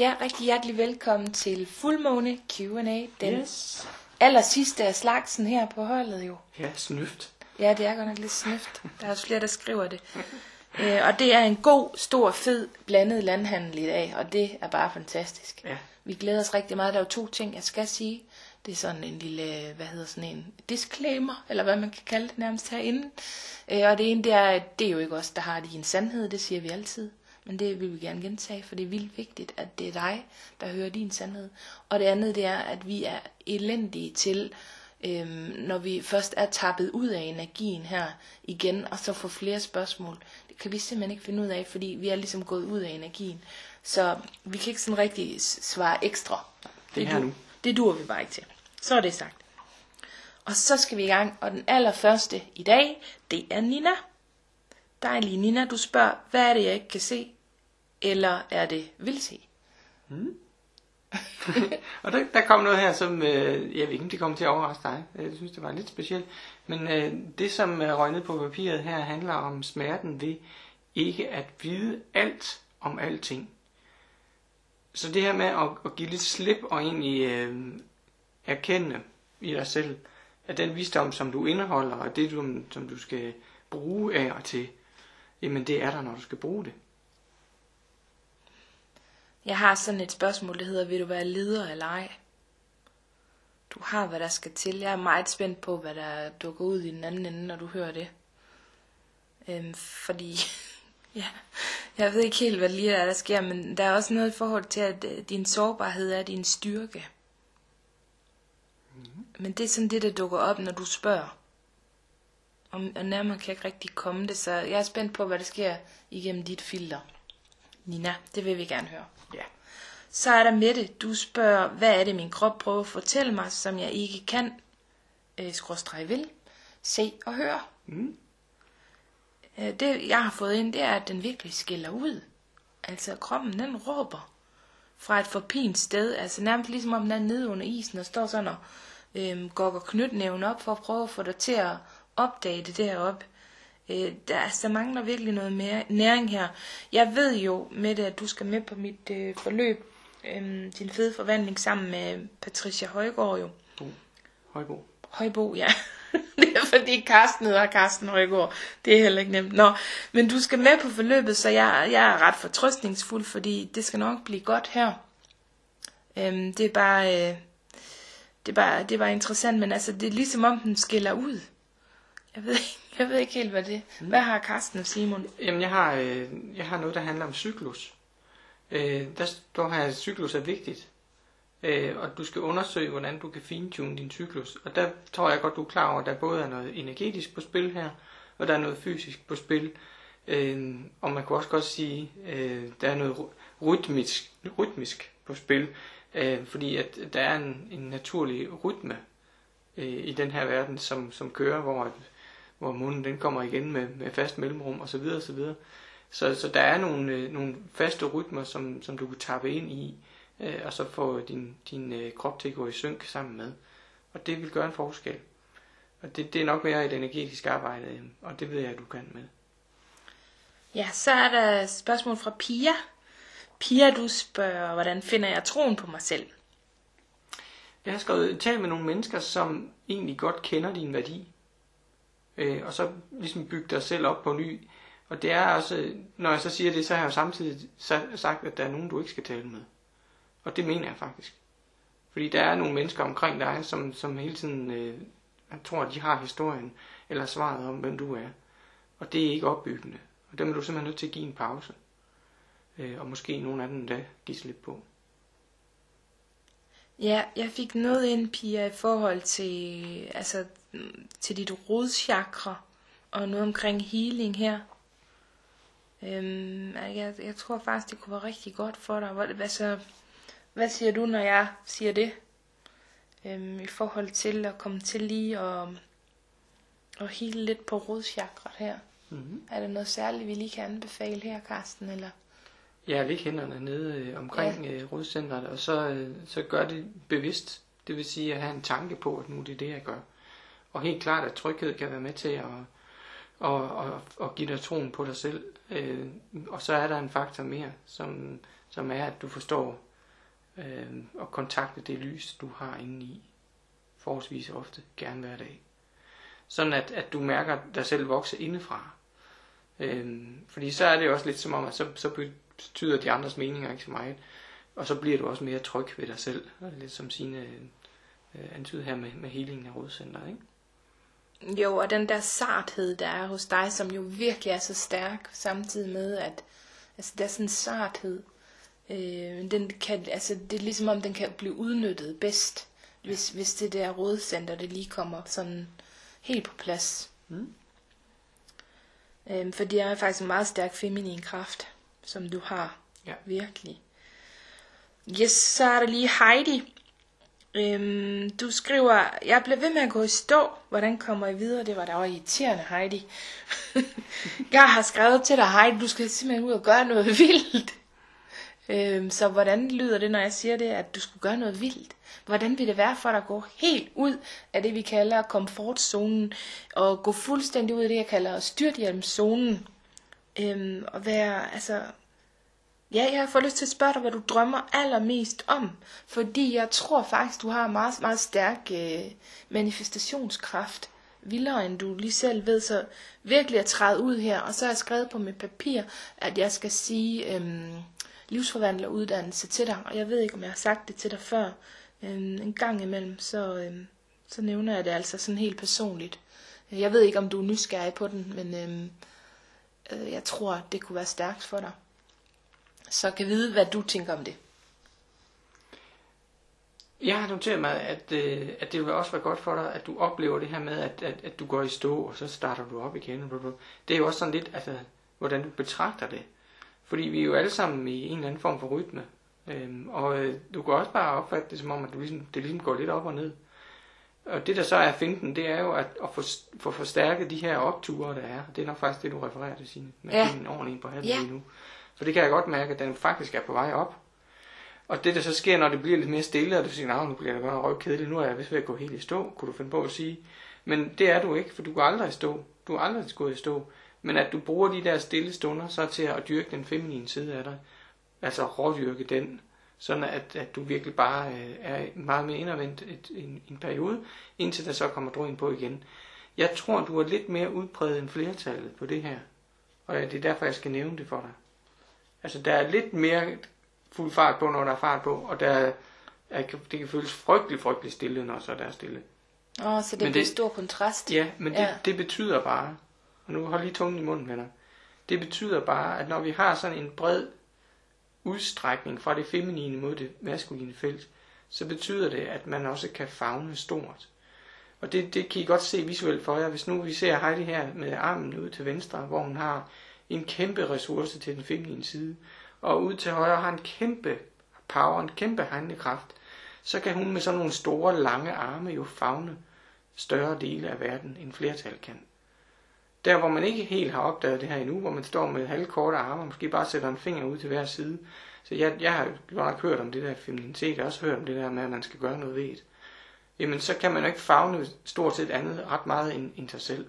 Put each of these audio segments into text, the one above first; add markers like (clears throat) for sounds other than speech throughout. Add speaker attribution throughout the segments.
Speaker 1: Ja, rigtig hjertelig velkommen til Fuldmåne Q&A. Den
Speaker 2: Yes.
Speaker 1: aller sidste af slagsen her på holdet jo.
Speaker 2: Ja, snøft.
Speaker 1: Ja, det er godt nok lidt snøft. Der er også flere, der skriver det. Øh, og det er en god, stor, fed, blandet landhandel i dag, og det er bare fantastisk.
Speaker 2: Ja.
Speaker 1: Vi glæder os rigtig meget. Der er jo to ting, jeg skal sige. Det er sådan en lille, hvad hedder sådan en disclaimer, eller hvad man kan kalde det nærmest herinde. Øh, og det ene, det er, at det er jo ikke os, der har din sandhed, det siger vi altid. Men det vil vi gerne gentage, for det er vildt vigtigt, at det er dig, der hører din sandhed. Og det andet, det er, at vi er elendige til, øhm, når vi først er tappet ud af energien her igen, og så får flere spørgsmål. Det kan vi simpelthen ikke finde ud af, fordi vi er ligesom gået ud af energien. Så vi kan ikke sådan rigtig svare ekstra.
Speaker 2: Det er her
Speaker 1: du-
Speaker 2: nu.
Speaker 1: Det dur vi bare ikke til. Så er det sagt. Og så skal vi i gang, og den allerførste i dag, det er Nina. Dejlige Nina, du spørger, hvad er det, jeg ikke kan se? Eller er det vildse? se? Hmm. (laughs)
Speaker 2: Og der, der kom noget her, som øh, jeg ved ikke, om det kommer til at overraske dig. Øh, jeg synes, det var lidt specielt. Men øh, det, som øh, røg ned på papiret her, handler om smerten ved ikke at vide alt om alting. Så det her med at, at give lidt slip og egentlig øh, erkende i dig selv, at den visdom, som du indeholder, og det, du, som du skal bruge af og til, jamen det er der, når du skal bruge det.
Speaker 1: Jeg har sådan et spørgsmål, der hedder, vil du være leder eller ej? Du har, hvad der skal til. Jeg er meget spændt på, hvad der dukker ud i den anden ende, når du hører det. Øhm, fordi, (laughs) ja, jeg ved ikke helt, hvad lige er, der sker, men der er også noget i forhold til, at øh, din sårbarhed er din styrke. Men det er sådan det, der dukker op, når du spørger. Og, og nærmere kan jeg ikke rigtig komme det, så jeg er spændt på, hvad der sker igennem dit filter. Nina, det vil vi gerne høre.
Speaker 2: Ja.
Speaker 1: Så er der Mette, du spørger, hvad er det min krop prøver at fortælle mig, som jeg ikke kan, øh, skråstreg vil, se og høre.
Speaker 2: Mm.
Speaker 1: Øh, det jeg har fået ind, det er, at den virkelig skiller ud. Altså kroppen, den råber fra et forpint sted, altså nærmest ligesom om den er nede under isen og står sådan og øh, gokker knytnæven op for at prøve at få dig til at opdage det deroppe. Øh, der, altså, der mangler virkelig noget mere næring her. Jeg ved jo, Mette, at du skal med på mit øh, forløb, øh, din fede forvandling sammen med Patricia Højgaard jo.
Speaker 2: Højbo.
Speaker 1: Højbo, ja. (laughs) det er fordi Karsten hedder Karsten Højgaard. Det er heller ikke nemt. Nå, men du skal med på forløbet, så jeg, jeg er ret fortrøstningsfuld, fordi det skal nok blive godt her. Øhm, det er bare... Øh, det er, bare, det er bare interessant, men altså, det er ligesom om den skiller ud. Jeg ved, ikke- jeg ved ikke helt, hvad det Hvad har Karsten og Simon?
Speaker 2: Jamen, jeg har, øh, jeg har noget, der handler om cyklus. Øh, der står her, at cyklus er vigtigt. Øh, og du skal undersøge, hvordan du kan fintune din cyklus. Og der tror jeg godt, du er klar over, at der både er noget energetisk på spil her, og der er noget fysisk på spil. Øh, og man kunne også godt sige, øh, der er noget rytmisk, rytmisk på spil. Øh, fordi at der er en, en naturlig rytme øh, i den her verden, som, som kører, hvor, at, hvor munden den kommer igen med, med fast mellemrum osv. osv. Så, så der er nogle, øh, nogle faste rytmer, som, som du kan tappe ind i, øh, og så få din, din øh, krop til at gå i synk sammen med. Og det vil gøre en forskel. Og det, det er nok mere et energetisk arbejde, øh, og det ved jeg, at du kan med.
Speaker 1: Ja, så er der et spørgsmål fra Pia. Pia, du spørger, hvordan finder jeg troen på mig selv?
Speaker 2: Jeg har skrevet, tal med nogle mennesker, som egentlig godt kender din værdi. Øh, og så ligesom bygge dig selv op på ny. Og det er også, når jeg så siger det, så har jeg jo samtidig sagt, at der er nogen, du ikke skal tale med. Og det mener jeg faktisk. Fordi der er nogle mennesker omkring dig, som, som hele tiden øh, tror, at de har historien eller svaret om, hvem du er. Og det er ikke opbyggende. Og dem er du simpelthen nødt til at give en pause. Øh, og måske nogle af dem da give slip på.
Speaker 1: Ja, jeg fik noget ind, Pia, i forhold til, altså, til dit rodchakra, og noget omkring healing her. Øhm, jeg, jeg tror faktisk, det kunne være rigtig godt for dig. Hvad, altså, hvad siger du, når jeg siger det? Øhm, I forhold til at komme til lige og, og heale lidt på rodchakrat her.
Speaker 2: Mm-hmm.
Speaker 1: Er der noget særligt, vi lige kan anbefale her, Karsten? Eller?
Speaker 2: Ja, læg hænderne nede øh, omkring ja. øh, rodcentret, og så, øh, så gør det bevidst. Det vil sige at have en tanke på, at nu det er det, jeg gør. Og helt klart, at tryghed kan være med til at, og, og, og give dig troen på dig selv. Øh, og så er der en faktor mere, som, som er, at du forstår øh, at kontakte det lys, du har inde i, forholdsvis ofte, gerne hver dag. Sådan at, at du mærker dig selv vokse indefra. Øh, fordi så er det også lidt som om, at så, så betyder de andres meninger ikke så meget. Og så bliver du også mere tryg ved dig selv. Lidt som sine øh, antyd her med, med helingen af rådcenteret, ikke?
Speaker 1: Jo, og den der sarthed, der er hos dig, som jo virkelig er så stærk, samtidig med, at altså, der er sådan en sarthed. Øh, den kan, altså, det er ligesom om, den kan blive udnyttet bedst, hvis, hvis det der rådcenter, det lige kommer sådan helt på plads. Mm. Øh, for det er faktisk en meget stærk feminin kraft, som du har.
Speaker 2: Ja.
Speaker 1: Virkelig. Yes, så er der lige Heidi. Øhm, du skriver, jeg blev ved med at gå i stå. Hvordan kommer I videre? Det var da også irriterende, Heidi. (laughs) jeg har skrevet til dig, Heidi, du skal simpelthen ud og gøre noget (laughs) vildt. Øhm, så hvordan lyder det, når jeg siger det, at du skulle gøre noget vildt? Hvordan vil det være for dig at gå helt ud af det, vi kalder komfortzonen, og gå fuldstændig ud af det, jeg kalder styrthjelmzonen? Øhm, og være, altså, Ja, jeg har lyst til at spørge dig, hvad du drømmer allermest om. Fordi jeg tror faktisk, du har meget, meget stærk øh, manifestationskraft. Vildere end du lige selv ved, så virkelig at træde ud her. Og så har jeg skrevet på mit papir, at jeg skal sige øh, livsforvandler uddannelse til dig. Og jeg ved ikke, om jeg har sagt det til dig før. Øh, en gang imellem, så, øh, så nævner jeg det altså sådan helt personligt. Jeg ved ikke, om du er nysgerrig på den, men øh, øh, jeg tror, det kunne være stærkt for dig så kan vide, hvad du tænker om det.
Speaker 2: Jeg har noteret mig, at, øh, at det vil også være godt for dig, at du oplever det her med, at, at, at du går i stå, og så starter du op igen. Det er jo også sådan lidt, altså, hvordan du betragter det. Fordi vi er jo alle sammen i en eller anden form for rytme. Øhm, og øh, du kan også bare opfatte det som om, at du ligesom, det ligesom går lidt op og ned. Og det der så er finten, det er jo at, at få, få forstærket de her opture, der er. Det er nok faktisk det, du refererer til, Signe. Med ja. en ordentlig på handen ja. nu. For det kan jeg godt mærke, at den faktisk er på vej op. Og det der så sker, når det bliver lidt mere stille, og du siger, nu bliver det godt nok kedeligt, nu er jeg vist ved at gå helt i stå, kunne du finde på at sige. Men det er du ikke, for du går aldrig i stå. Du er aldrig gået i stå. Men at du bruger de der stille stunder så til at dyrke den feminine side af dig. Altså rådyrke den. Sådan at, at du virkelig bare øh, er meget mere indadvendt et, en, en periode, indtil der så kommer drøjen på igen. Jeg tror, du er lidt mere udpræget end flertallet på det her. Og det er derfor, jeg skal nævne det for dig. Altså, der er lidt mere fuld fart på, når der er fart på, og der er, det kan føles frygtelig, frygtelig stille, når så der er stille.
Speaker 1: Åh, oh, så det men bliver det, stor kontrast.
Speaker 2: Ja, men det, ja. det betyder bare, og nu hold lige tungen i munden, venner. Det betyder bare, at når vi har sådan en bred udstrækning fra det feminine mod det maskuline felt, så betyder det, at man også kan fagne stort. Og det, det kan I godt se visuelt for jer. Hvis nu vi ser Heidi her med armen ud til venstre, hvor hun har en kæmpe ressource til den feminine side, og ud til højre har en kæmpe power, en kæmpe handlekraft, så kan hun med sådan nogle store, lange arme jo fagne større dele af verden, end flertal kan. Der, hvor man ikke helt har opdaget det her endnu, hvor man står med halvkorte arme, og måske bare sætter en finger ud til hver side. Så jeg, jeg har jo nok hørt om det der femininitet, jeg har også hørt om det der med, at man skal gøre noget ved det. Jamen, så kan man jo ikke fagne stort set andet ret meget end, end sig selv.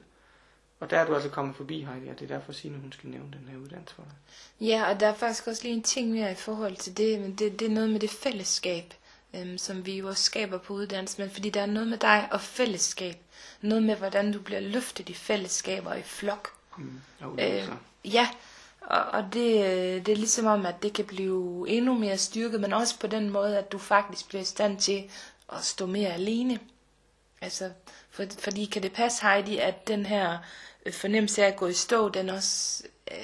Speaker 2: Og der er du altså kommet forbi, Heidi, og det er derfor Signe, hun skal nævne den her uddannelse for dig.
Speaker 1: Ja, og der er faktisk også lige en ting mere i forhold til det, men det, det er noget med det fællesskab, øhm, som vi jo også skaber på uddannelsen, men fordi der er noget med dig og fællesskab. Noget med, hvordan du bliver løftet i fællesskaber i flok.
Speaker 2: Mm, øh,
Speaker 1: ja, og, og det, det er ligesom om, at det kan blive endnu mere styrket, men også på den måde, at du faktisk bliver i stand til at stå mere alene. Altså, for, fordi kan det passe, Heidi, at den her Øh, fornemmelse af at gå i stå, den også øh,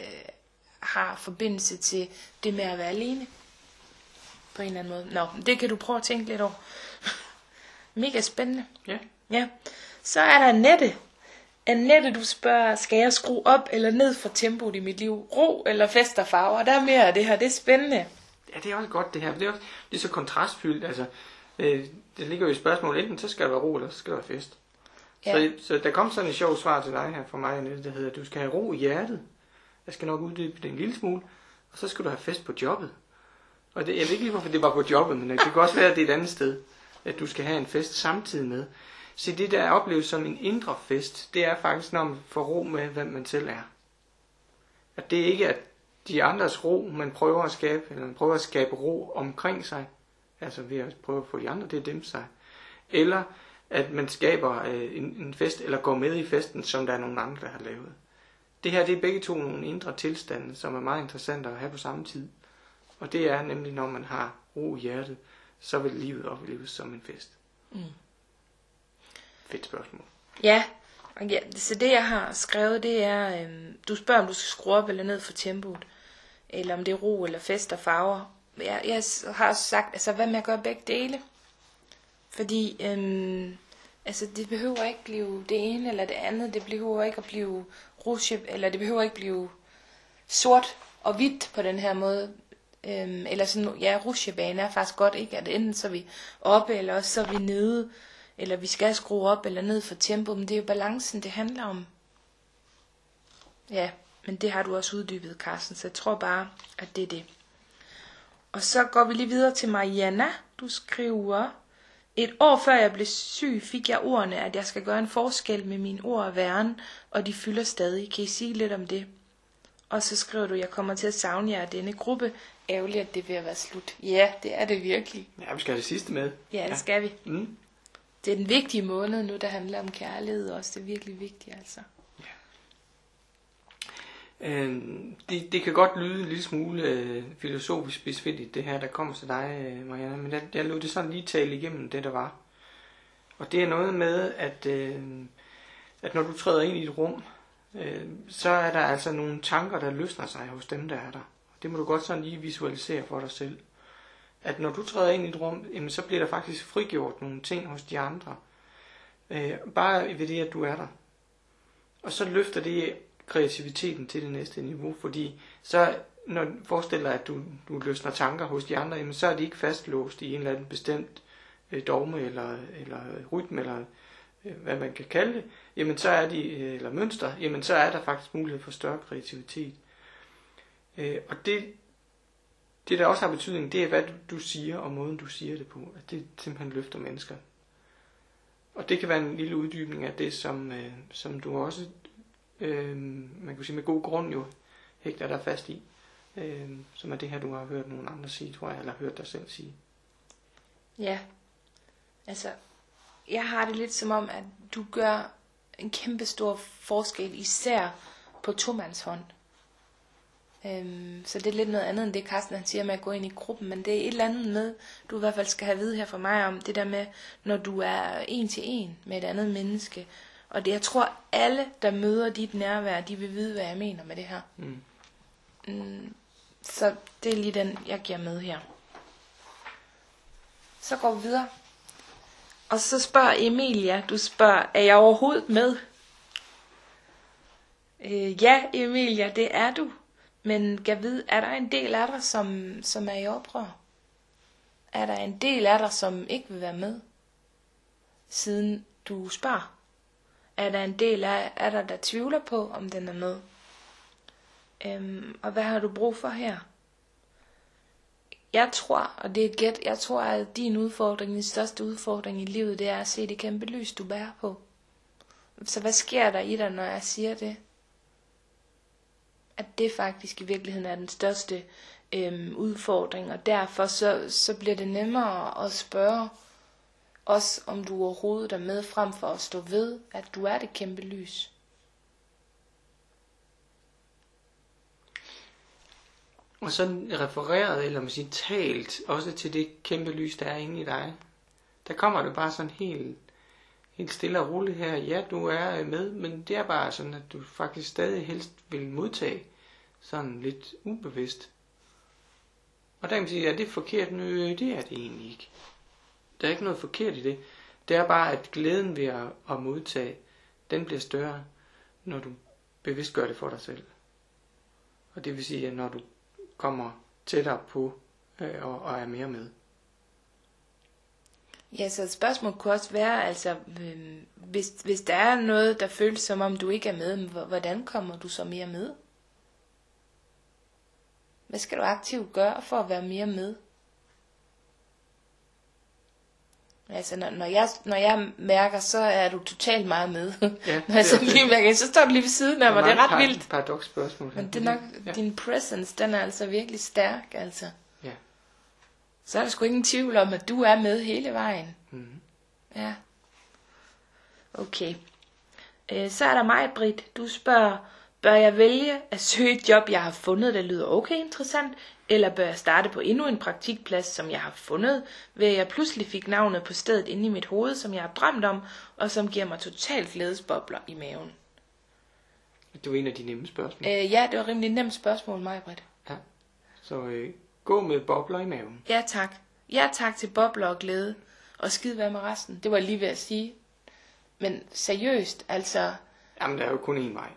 Speaker 1: har forbindelse til det med at være alene. På en eller anden måde. Nå, det kan du prøve at tænke lidt over. (laughs) Mega spændende.
Speaker 2: Ja.
Speaker 1: Ja. Så er der Annette. Annette, du spørger, skal jeg skrue op eller ned for tempoet i mit liv? Ro eller fest og farver? Der er mere af det her. Det er spændende.
Speaker 2: Ja, det er også godt det her. Det er, også, er så kontrastfyldt. Altså, øh, det ligger jo i spørgsmålet, enten så skal der være ro, eller så skal der være fest. Ja. Så, så der kom sådan et sjovt svar til dig her fra mig, Annette, der hedder, du skal have ro i hjertet. Jeg skal nok uddybe det en lille smule. Og så skal du have fest på jobbet. Og det, jeg ved ikke lige, hvorfor det var på jobbet, men det kan også være, at det er et andet sted, at du skal have en fest samtidig med. Så det, der opleves som en indre fest, det er faktisk, når man får ro med, hvem man selv er. At det ikke er de andres ro, man prøver at skabe, eller man prøver at skabe ro omkring sig, altså ved at prøve at få de andre til at dæmpe sig. Eller at man skaber øh, en, en fest, eller går med i festen, som der er nogen andre, der har lavet. Det her, det er begge to nogle indre tilstande, som er meget interessante at have på samme tid. Og det er nemlig, når man har ro i hjertet, så vil livet opleves som en fest.
Speaker 1: Mm.
Speaker 2: Fedt spørgsmål.
Speaker 1: Ja, ja, så det jeg har skrevet, det er, øhm, du spørger, om du skal skrue op eller ned for tempoet, eller om det er ro eller fest og farver. Jeg, jeg har også sagt, altså hvad med at gøre begge dele? Fordi, øhm, altså det behøver ikke blive det ene eller det andet, det behøver ikke at blive rouge, eller det behøver ikke blive sort og hvidt på den her måde. Øhm, eller sådan, ja, rutsjebane er faktisk godt, ikke? At enten så er vi oppe, eller også så er vi nede eller vi skal skrue op eller ned for tempo, men det er jo balancen, det handler om. Ja, men det har du også uddybet, Carsten, så jeg tror bare, at det er det. Og så går vi lige videre til Mariana. Du skriver, et år før jeg blev syg, fik jeg ordene, at jeg skal gøre en forskel med mine ord og væren, og de fylder stadig. Kan I sige lidt om det? Og så skriver du, jeg kommer til at savne jer af denne gruppe. Ærgerligt, at det vil være slut. Ja, det er det virkelig.
Speaker 2: Ja, vi skal have det sidste med.
Speaker 1: Ja, det skal vi.
Speaker 2: Mm.
Speaker 1: Det er den vigtige måned nu, der handler om kærlighed også. Det er virkelig vigtigt, altså.
Speaker 2: Øh, det, det kan godt lyde en lille smule øh, filosofisk besvindeligt, det her, der kommer til dig, øh, Marianne, men jeg, jeg lod det sådan lige tale igennem det, der var. Og det er noget med, at, øh, at når du træder ind i et rum, øh, så er der altså nogle tanker, der løsner sig hos dem, der er der. Det må du godt sådan lige visualisere for dig selv at når du træder ind i et rum, jamen, så bliver der faktisk frigjort nogle ting hos de andre. Øh, bare ved det, at du er der. Og så løfter det kreativiteten til det næste niveau, fordi så når du forestiller at du, du løsner tanker hos de andre, jamen, så er de ikke fastlåst i en eller anden bestemt øh, dogme eller, eller rytme, eller øh, hvad man kan kalde det, jamen så er de, øh, eller mønster, jamen så er der faktisk mulighed for større kreativitet. Øh, og det, det, der også har betydning, det er, hvad du siger og måden, du siger det på. At det simpelthen løfter mennesker. Og det kan være en lille uddybning af det, som, øh, som du også, øh, man kan sige med god grund jo, hægter dig fast i. Øh, som er det her, du har hørt nogen andre sige, tror jeg, eller hørt dig selv sige.
Speaker 1: Ja, altså, jeg har det lidt som om, at du gør en kæmpe stor forskel, især på tomandshånd. Øhm, så det er lidt noget andet end det, Carsten han siger med at gå ind i gruppen, men det er et eller andet med, du i hvert fald skal have at vide her fra mig om, det der med, når du er en til en med et andet menneske. Og det, jeg tror, alle, der møder dit nærvær, de vil vide, hvad jeg mener med det her. Mm. Mm, så det er lige den, jeg giver med her. Så går vi videre. Og så spørger Emilia, du spørger, er jeg overhovedet med? Øh, ja, Emilia, det er du. Men gav vide, er der en del af dig, som, som er i oprør? Er der en del af dig, som ikke vil være med, siden du spørger? Er der en del af, er der, der tvivler på, om den er med? Øhm, og hvad har du brug for her? Jeg tror, og det er et gæt, jeg tror, at din udfordring, din største udfordring i livet, det er at se det kæmpe lys, du bærer på. Så hvad sker der i dig, når jeg siger det? at det faktisk i virkeligheden er den største øhm, udfordring, og derfor så, så bliver det nemmere at spørge også om du overhovedet er med, frem for at stå ved, at du er det kæmpe lys.
Speaker 2: Og så refereret, eller man siger talt, også til det kæmpe lys, der er inde i dig. Der kommer det bare sådan helt, helt stille og roligt her. Ja, du er med, men det er bare sådan, at du faktisk stadig helst vil modtage sådan lidt ubevidst. Og der kan man sige, er det forkert? Nø, øh, det er det egentlig ikke. Der er ikke noget forkert i det. Det er bare, at glæden ved at, at modtage, den bliver større, når du bevidst gør det for dig selv. Og det vil sige, at når du kommer tættere på øh, og, og er mere med.
Speaker 1: Ja, så et spørgsmål kunne også være, altså, øh, hvis, hvis der er noget, der føles som om du ikke er med, hvordan kommer du så mere med? Hvad skal du aktivt gøre for at være mere med? Altså, når, når, jeg, når jeg mærker, så er du totalt meget med. Ja, (laughs) når jeg så lige mærker, så står du lige ved siden af mig. Det er ret par, vildt.
Speaker 2: paradox spørgsmål.
Speaker 1: Men det er nok, ja. din presence, den er altså virkelig stærk, altså.
Speaker 2: Ja.
Speaker 1: Så er der sgu ingen tvivl om, at du er med hele vejen.
Speaker 2: Mm.
Speaker 1: Ja. Okay. Øh, så er der mig, Britt. Du spørger, bør jeg vælge at søge et job, jeg har fundet, der lyder okay interessant, eller bør jeg starte på endnu en praktikplads, som jeg har fundet, ved at jeg pludselig fik navnet på stedet inde i mit hoved, som jeg har drømt om, og som giver mig totalt glædesbobler i maven?
Speaker 2: Det var en af de nemme spørgsmål.
Speaker 1: Øh, ja, det var rimelig nemt spørgsmål, mig, Britt.
Speaker 2: Ja. Så øh, gå med bobler i maven.
Speaker 1: Ja, tak. Ja, tak til bobler og glæde. Og skid hvad med resten. Det var lige ved at sige. Men seriøst, altså,
Speaker 2: Jamen, der er jo kun én vej.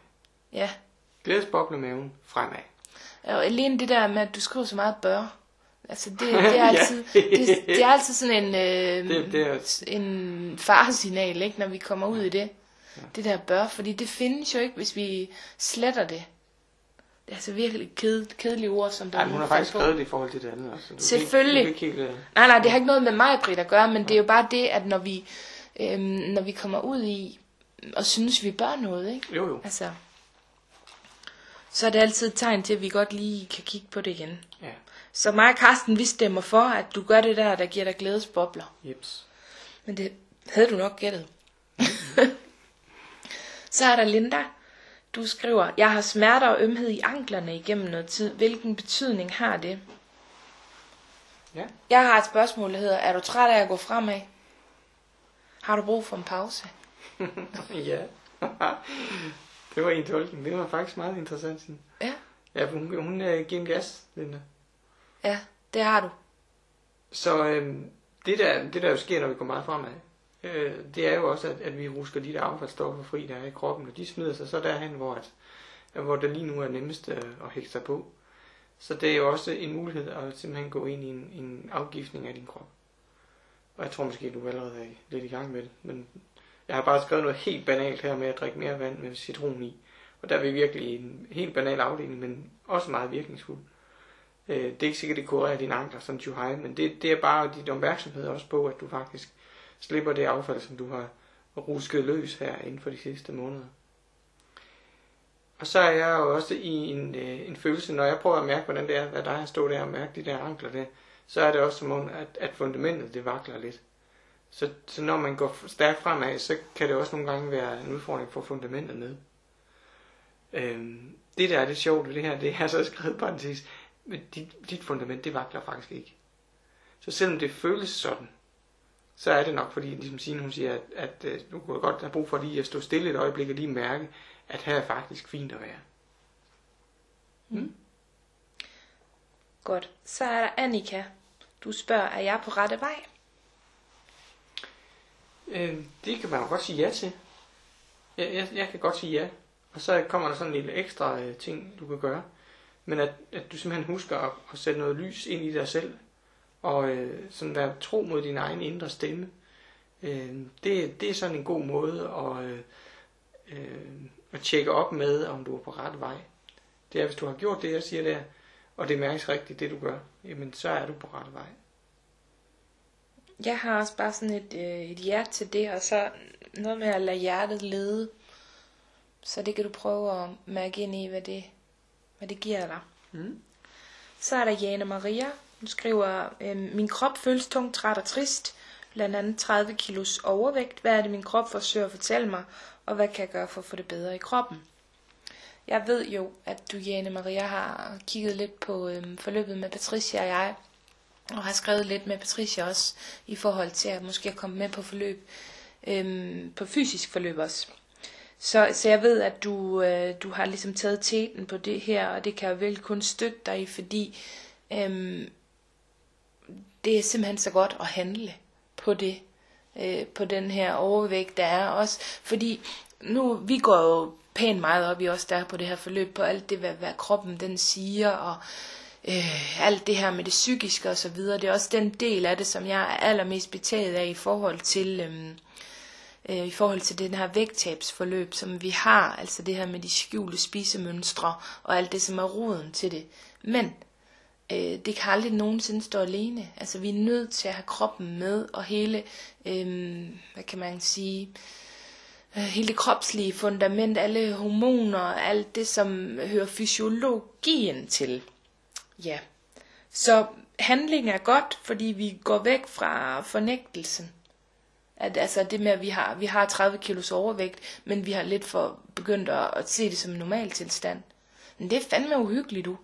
Speaker 1: ja.
Speaker 2: Glædesboble i maven, fremad.
Speaker 1: Og alene det der med, at du skriver så meget bør. Altså, det, (laughs) det, er,
Speaker 2: Ja.
Speaker 1: altid, det, det er altid sådan en, øh,
Speaker 2: Det- det er-
Speaker 1: en faresignal, ikke, når vi kommer ud i det. Det der bør, fordi det findes jo ikke, hvis vi sletter det. Det er altså virkelig ked, kedelige ord, som der
Speaker 2: Ej, hun har faktisk skrevet det i forhold til det andet. Altså. Du kan
Speaker 1: Selvfølgelig.
Speaker 2: Ikke, du kan ikke helt, øh,
Speaker 1: Nej, nej, det har ikke noget med mig, Britt, at gøre, men det er jo bare det, at når vi, øhm, når vi kommer ud i og synes, vi bør noget, ikke?
Speaker 2: jo, jo.
Speaker 1: Altså, så er det altid et tegn til, at vi godt lige kan kigge på det igen.
Speaker 2: Ja.
Speaker 1: Så mig og Karsten, vi stemmer for, at du gør det der, der giver dig glædesbobler.
Speaker 2: Jeps.
Speaker 1: Men det havde du nok gættet. (laughs) så er der Linda. Du skriver, jeg har smerter og ømhed i anklerne igennem noget tid. Hvilken betydning har det?
Speaker 2: Ja.
Speaker 1: Jeg har et spørgsmål, der hedder, er du træt af at gå fremad? Har du brug for en pause? (laughs)
Speaker 2: ja. Det var en tolkning. Det var faktisk meget interessant. Sådan.
Speaker 1: Ja.
Speaker 2: Ja, hun, hun øh, giver en gas, Linda.
Speaker 1: Ja, det har du.
Speaker 2: Så øh, det, der, det der jo sker, når vi går meget fremad, øh, det er jo også, at, at vi rusker de der affaldsstoffer fri, der er i kroppen, og de smider sig så derhen, hvor, at, hvor det lige nu er nemmest øh, at hægte sig på. Så det er jo også en mulighed at simpelthen gå ind i en, en afgiftning af din krop. Og jeg tror måske, du allerede er lidt i gang med det. Men jeg har bare skrevet noget helt banalt her med at drikke mere vand med citron i. Og der er vi virkelig en helt banal afdeling, men også meget virkningsfuld. Øh, det er ikke sikkert, det kurerer dine ankler som Juhai, men det, det er bare dit opmærksomhed også på, at du faktisk slipper det affald, som du har rusket løs her inden for de sidste måneder. Og så er jeg jo også i en, øh, en følelse, når jeg prøver at mærke, hvordan det er, hvad der er at stå der og mærke de der ankler der, så er det også som om, at, at fundamentet det vakler lidt. Så, så når man går stærkt fremad, så kan det også nogle gange være en udfordring for fundamentet med. Øhm, det der er det sjovt ved det her, det er så skrevet parentes, men dit, dit fundament, det vakler faktisk ikke. Så selvom det føles sådan, så er det nok, fordi ligesom Signe, hun siger, at, at, øh, at du kunne godt have brug for lige at stå stille et øjeblik og lige mærke, at her er faktisk fint at være. Mm. Mm.
Speaker 1: Godt. Så er der Annika. Du spørger, er jeg på rette vej?
Speaker 2: Øh, det kan man jo godt sige ja til. Jeg, jeg, jeg kan godt sige ja. Og så kommer der sådan en lille ekstra øh, ting, du kan gøre. Men at, at du simpelthen husker at, at sætte noget lys ind i dig selv. Og øh, sådan være tro mod din egen indre stemme. Øh, det, det er sådan en god måde at, øh, øh, at tjekke op med, om du er på ret vej. Det er, hvis du har gjort det, jeg siger der, og det mærkes rigtigt, det du gør, jamen så er du på ret vej.
Speaker 1: Jeg har også bare sådan et, øh, et hjerte til det, og så noget med at lade hjertet lede. Så det kan du prøve at mærke ind i, hvad det, hvad det giver dig.
Speaker 2: Mm.
Speaker 1: Så er der Jane Maria. Hun skriver, øh, min krop føles tung, træt og trist. Blandt andet 30 kilos overvægt. Hvad er det, min krop forsøger at fortælle mig? Og hvad kan jeg gøre for at få det bedre i kroppen? Jeg ved jo, at du, Jane Maria, har kigget lidt på øh, forløbet med Patricia og jeg. Og har skrevet lidt med Patricia også, i forhold til at måske komme med på forløb, øhm, på fysisk forløb også. Så, så jeg ved, at du, øh, du har ligesom taget teten på det her, og det kan jeg vel kun støtte dig i, fordi øhm, det er simpelthen så godt at handle på det, øh, på den her overvægt, der er også. Fordi nu, vi går jo pænt meget op i os der på det her forløb, på alt det, hvad, hvad kroppen den siger, og øh, alt det her med det psykiske og så videre. Det er også den del af det, som jeg er allermest betaget af i forhold til... Øh, øh, i forhold til den her vægttabsforløb, som vi har, altså det her med de skjulte spisemønstre og alt det, som er roden til det. Men øh, det kan aldrig nogensinde stå alene. Altså vi er nødt til at have kroppen med, og hele, øh, hvad kan man sige, øh, hele det kropslige fundament, alle hormoner, alt det, som hører fysiologien til. Ja, så handling er godt, fordi vi går væk fra fornægtelsen. At, altså det med, at vi har, vi har 30 kilos overvægt, men vi har lidt for begyndt at, at se det som en normal tilstand. Men det er fandme uhyggeligt, du.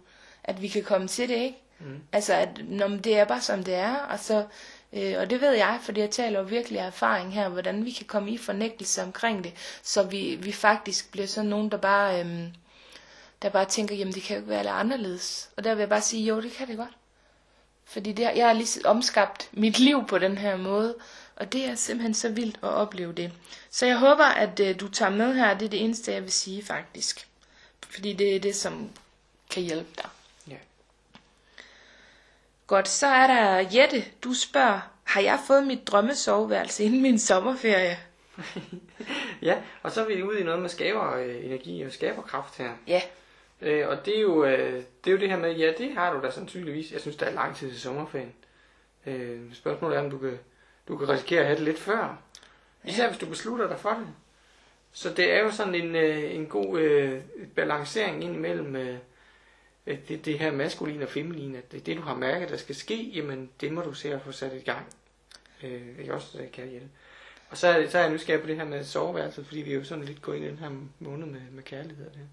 Speaker 1: At vi kan komme til det, ikke? Mm. Altså, at når det er bare som det er, og så... Øh, og det ved jeg, fordi jeg taler jo virkelig af erfaring her, hvordan vi kan komme i fornægtelse omkring det, så vi, vi faktisk bliver sådan nogen, der bare, øhm, der bare tænker, jamen det kan jo ikke være anderledes. Og der vil jeg bare sige, jo det kan det godt. Fordi det, jeg har lige omskabt mit liv på den her måde, og det er simpelthen så vildt at opleve det. Så jeg håber, at øh, du tager med her, det er det eneste, jeg vil sige faktisk. Fordi det er det, som kan hjælpe dig.
Speaker 2: Ja.
Speaker 1: Godt, så er der Jette, du spørger, har jeg fået mit drømmesoveværelse inden min sommerferie? (laughs)
Speaker 2: ja, og så er vi ude i noget med skaber øh, energi og skaberkraft her.
Speaker 1: Ja,
Speaker 2: Øh, og det er, jo, øh, det er jo det her med, ja, det har du da sandsynligvis. Jeg synes, der er lang tid til sommerferien. Øh, spørgsmålet er, om du kan, du kan risikere at have det lidt før. Især hvis du beslutter dig for det. Så det er jo sådan en, øh, en god øh, balancering ind imellem øh, øh, det, det her maskulin og feminin, at det, det du har mærket, der skal ske, jamen det må du se at få sat i gang. Øh, ikke også, kære Jette. Og så er, så er jeg nysgerrig på det her med soveværelset, fordi vi er jo sådan lidt gået ind i den her måned med, med kærlighed. og Det.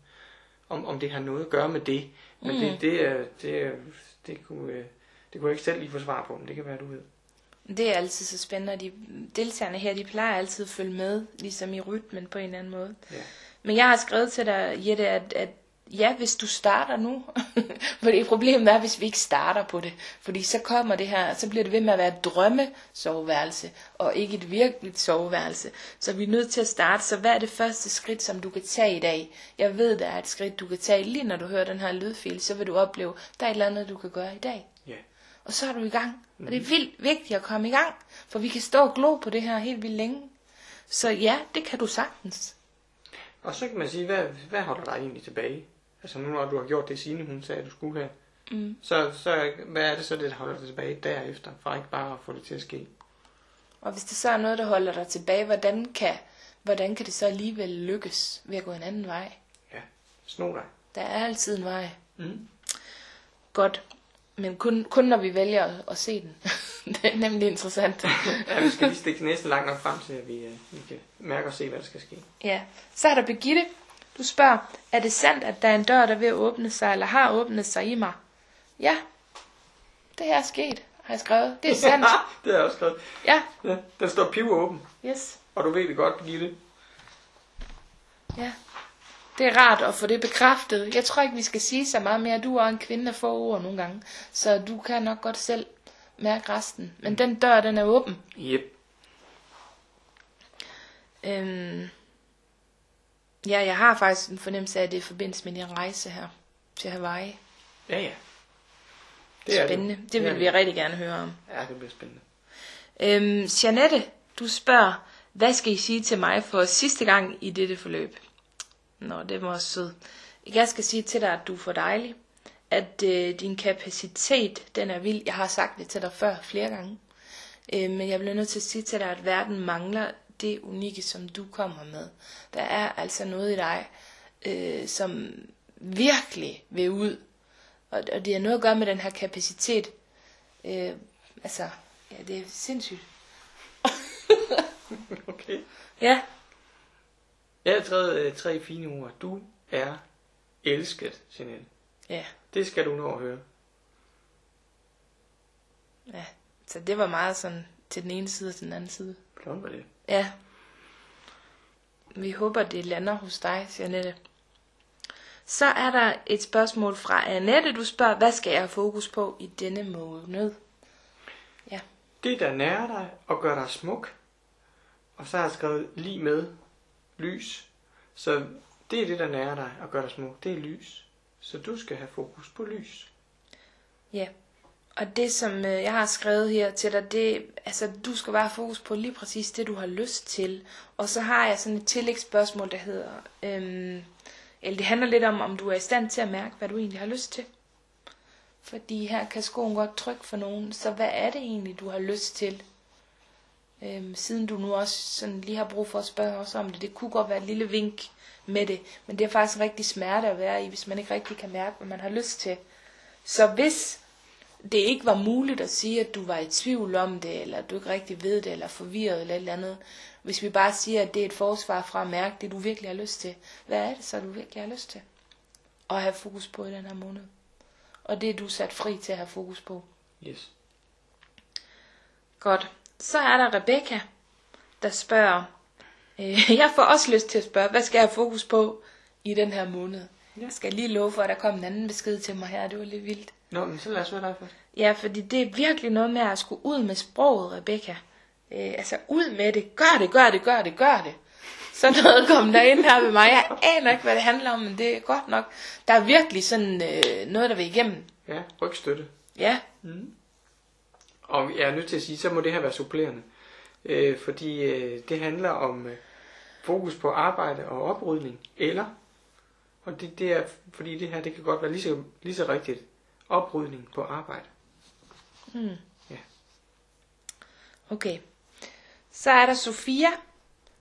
Speaker 2: Om, om det har noget at gøre med det. Men
Speaker 1: Mm.
Speaker 2: det, det, det, det, kunne, øh, det kunne jeg ikke selv lige få svar på, men det kan være, du ved.
Speaker 1: det er altid så spændende, og de deltagerne her, de plejer altid at følge med, ligesom i rytmen på en eller anden måde.
Speaker 2: Ja.
Speaker 1: Men jeg har skrevet til dig, Jette, at, at ja, hvis du starter nu, (laughs) fordi problemet er, hvis vi ikke starter på det, fordi så kommer det her, så bliver det ved med at være et drømmesoveværelse, og ikke et virkeligt soveværelse. Så vi er nødt til at starte, så hvad er det første skridt, som du kan tage i dag? Jeg ved, der er et skridt, du kan tage, lige når du hører den her lydfil, så vil du opleve, der er et eller andet, du kan gøre i dag.
Speaker 2: Ja.
Speaker 1: Og så er du i gang. Og det er vildt vigtigt at komme i gang, for vi kan stå og glo på det her helt vildt længe. Så ja, det kan du sagtens.
Speaker 2: Og så kan man sige, hvad, hvad holder dig egentlig tilbage? Altså nu når du har gjort det, Signe hun sagde, at du skulle have,
Speaker 1: Mm.
Speaker 2: så, så hvad er det så, det der holder dig tilbage derefter, for ikke bare at få det til at ske?
Speaker 1: Og hvis det så er noget, der holder dig tilbage, hvordan kan, hvordan kan det så alligevel lykkes ved at gå en anden vej?
Speaker 2: Ja, sno dig.
Speaker 1: Der er altid en vej.
Speaker 2: Mm.
Speaker 1: Godt. Men kun, kun når vi vælger at, at se den. (laughs) det er nemlig interessant. (laughs)
Speaker 2: Ja, vi skal lige stikke næsten langt nok frem til, at vi, øh, vi kan mærke og se, hvad der skal ske.
Speaker 1: Ja. Så er der Birgitte. Du spørger, er det sandt, at der er en dør, der er ved at åbne sig, eller har åbnet sig i mig? Ja, det er sket, har jeg skrevet. Det er sandt. (laughs)
Speaker 2: det har jeg også skrevet.
Speaker 1: Ja,
Speaker 2: Ja, den står piv åben,
Speaker 1: yes.
Speaker 2: og du ved det godt, Gitte.
Speaker 1: Ja. Det er rart at få det bekræftet. Jeg tror ikke, vi skal sige så meget mere. Du er en kvinde, der får ord nogle gange. Så du kan nok godt selv mærke resten. Men den dør, den er åben.
Speaker 2: Yep.
Speaker 1: Øhm, ja, jeg har faktisk en fornemmelse af, at det er i forbindelse med din rejse her til Hawaii.
Speaker 2: Ja, ja. Det er
Speaker 1: Spændende.
Speaker 2: Det,
Speaker 1: Det vil
Speaker 2: er
Speaker 1: vi rigtig gerne høre om.
Speaker 2: Ja, det bliver spændende.
Speaker 1: Øhm, Janette, du spørger, hvad skal I sige til mig for sidste gang i dette forløb? Nå, det var også sød. Jeg skal sige til dig, at du er for dejlig. At øh, din kapacitet, den er vild. Jeg har sagt det til dig før flere gange. Øh, men jeg bliver nødt til at sige til dig, at verden mangler det unikke, som du kommer med. Der er altså noget i dig, øh, som virkelig vil ud. Og, og det har noget at gøre med den her kapacitet. Øh, altså, ja, det er sindssygt. (laughs)
Speaker 2: Okay.
Speaker 1: Ja,
Speaker 2: Jeg har skrevet øh, tre fine ord. Du er elsket, Jeanette.
Speaker 1: ja,
Speaker 2: Det skal du nå at høre.
Speaker 1: ja. Så det var meget sådan til den ene side og til den anden side.
Speaker 2: Flot var det.
Speaker 1: Ja. Vi håber, det lander hos dig, Janette. Så er der et spørgsmål fra Annette. Du spørger, hvad skal jeg have fokus på i denne måned?
Speaker 2: Det, der nærer dig og gør dig smuk. Og så har jeg skrevet lige med lys. Så det er det, der nærer dig og gør dig smuk. Det er lys. Så du skal have fokus på lys.
Speaker 1: Ja. Og det, som øh, jeg har skrevet her til dig, det altså, du skal bare have fokus på lige præcis det, du har lyst til. Og så har jeg sådan et tillægsspørgsmål, der hedder, øhm, eller det handler lidt om, om du er i stand til at mærke, hvad du egentlig har lyst til. Fordi her kan skoen godt trykke for nogen, så hvad er det egentlig, du har lyst til? Øhm, siden du nu også sådan lige har brug for at spørge os om det. Det kunne godt være et lille vink med det, men det er faktisk en rigtig smerte at være i, hvis man ikke rigtig kan mærke, hvad man har lyst til. Så hvis det ikke var muligt at sige, at du var i tvivl om det, eller at du ikke rigtig ved det, eller forvirret, eller et eller andet. Hvis vi bare siger, at det er et forsvar fra at mærke det, du virkelig har lyst til. Hvad er det så, du virkelig har lyst til? At have fokus på i den her måned. Og det er du sat fri til at have fokus på.
Speaker 2: Yes.
Speaker 1: Godt. Så er der Rebecca, der spørger, øh, jeg får også lyst til at spørge, hvad skal jeg have fokus på i den her måned?
Speaker 2: Ja.
Speaker 1: Jeg skal lige love for, at der kom en anden besked til mig her, det var lidt vildt.
Speaker 2: Nå, men så lad os høre dig først.
Speaker 1: Ja, fordi det er virkelig noget med at skulle ud med sproget, Rebecca. Øh, altså ud med det. Gør det, gør det, gør det, gør det. Så noget kom der ind her ved mig. Jeg aner ikke, hvad det handler om, men det er godt nok. Der er virkelig sådan øh, noget, der vil igennem.
Speaker 2: Ja, rygstøtte.
Speaker 1: Ja,
Speaker 2: Og jeg er nødt til at sige, så må det her være supplerende. Øh, fordi øh, det handler om øh, fokus på arbejde og oprydning. Eller, og det, det er, fordi det her, det kan godt være lige så, lige så rigtigt, oprydning på arbejde.
Speaker 1: okay. Så er der Sofia.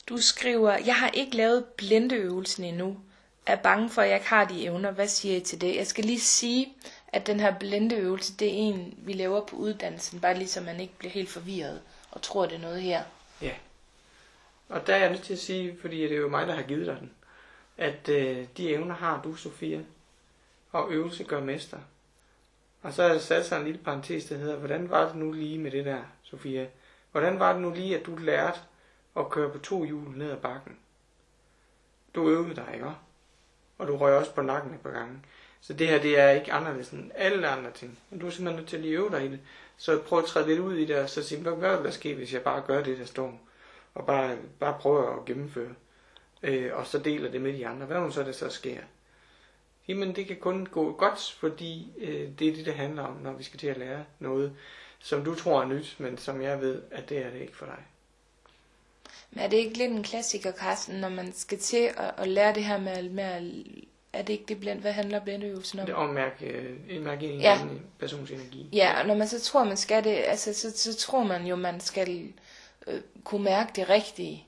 Speaker 1: Du skriver, jeg har ikke lavet blindeøvelsen endnu. Er bange for, at jeg ikke har de evner. Hvad siger I til det? Jeg skal lige sige, at den her blindeøvelse, det er en, vi laver på uddannelsen. Bare lige så man ikke bliver helt forvirret og tror, det er noget her.
Speaker 2: Ja. Og der er jeg nødt til at sige, fordi det er jo mig, der har givet dig den, at øh, de evner har du, Sofia, og øvelse gør mester. Og så har der sat sig en lille parentes, der hedder, hvordan var det nu lige med det der, Sofia? Hvordan var det nu lige, at du lærte at køre på to hjul ned ad bakken? Du øvede dig, ikke? Og du røg også på nakken et par gange. Så det her, det er ikke anderledes end alle andre ting. Men du er simpelthen nødt til at lige øve dig i det. Så prøv at træde lidt ud i det, og så sige, hvad hvad vil der ske, hvis jeg bare gør det, der står? Og bare, bare prøver at gennemføre. Øh, og så deler det med de andre. Hvad nu så det så sker? Jamen, det kan kun gå godt, fordi øh, det er det, det handler om, når vi skal til at lære noget, som du tror er nyt, men som jeg ved, at det er det ikke for dig.
Speaker 1: Men er det ikke lidt en klassiker, Carsten, når man skal til at, at lære det her med, at- med at, er det ikke det blind, hvad handler blindeøvelsen om?
Speaker 2: Det er at mærke, øh, mærke en
Speaker 1: ja.
Speaker 2: persons energi.
Speaker 1: Ja, og når man så tror, man skal det, altså så, så tror man jo, man skal øh, kunne mærke det rigtige.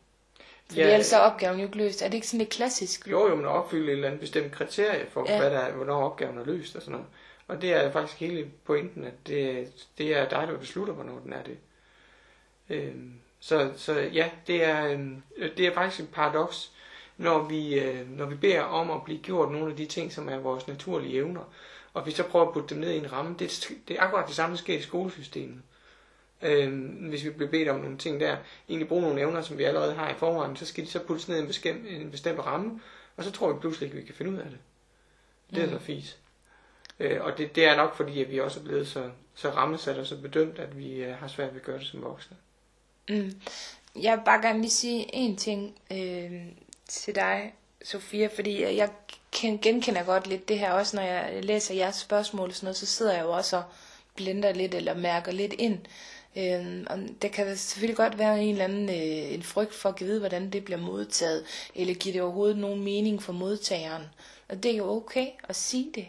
Speaker 1: Fordi ja, ellers er opgaven jo ikke løst. Er det ikke sådan lidt klassisk?
Speaker 2: Jo, jo, men at opfylde et eller andet bestemt kriterie for,
Speaker 1: Ja.
Speaker 2: ja. hvad der er, hvornår opgaven er løst og sådan noget. Og det er faktisk hele pointen, at det, det er dig, der beslutter, hvornår den er det. Øhm, så, så ja, det er, øhm, det er faktisk et paradoks, når vi, øh, når vi beder om at blive gjort nogle af de ting, som er vores naturlige evner, og vi så prøver at putte dem ned i en ramme. Det, det er akkurat det samme, der sker i skolesystemet. Øhm, hvis vi bliver bedt om nogle ting der, egentlig bruge nogle evner, som vi allerede har i forvejen, så skal de så puttes ned i en bestemt, en bestemt ramme, og så tror vi pludselig ikke, vi kan finde ud af det. Det er
Speaker 1: Mm.
Speaker 2: fis. Øh, og det, det er nok fordi, at vi også er blevet så, så rammesat og så bedømt, at vi øh, har svært ved at gøre det som voksne.
Speaker 1: Mm. Jeg vil bare gerne lige sige en ting øh, til dig, Sofia, fordi jeg genkender godt lidt det her, også når jeg læser jeres spørgsmål og sådan noget, så sidder jeg jo også og blender lidt eller mærker lidt ind. Øh, og der kan selvfølgelig godt være en eller anden øh, en frygt for at vide, hvordan det bliver modtaget, eller giver det overhovedet nogen mening for modtageren. Og det er jo okay at sige det.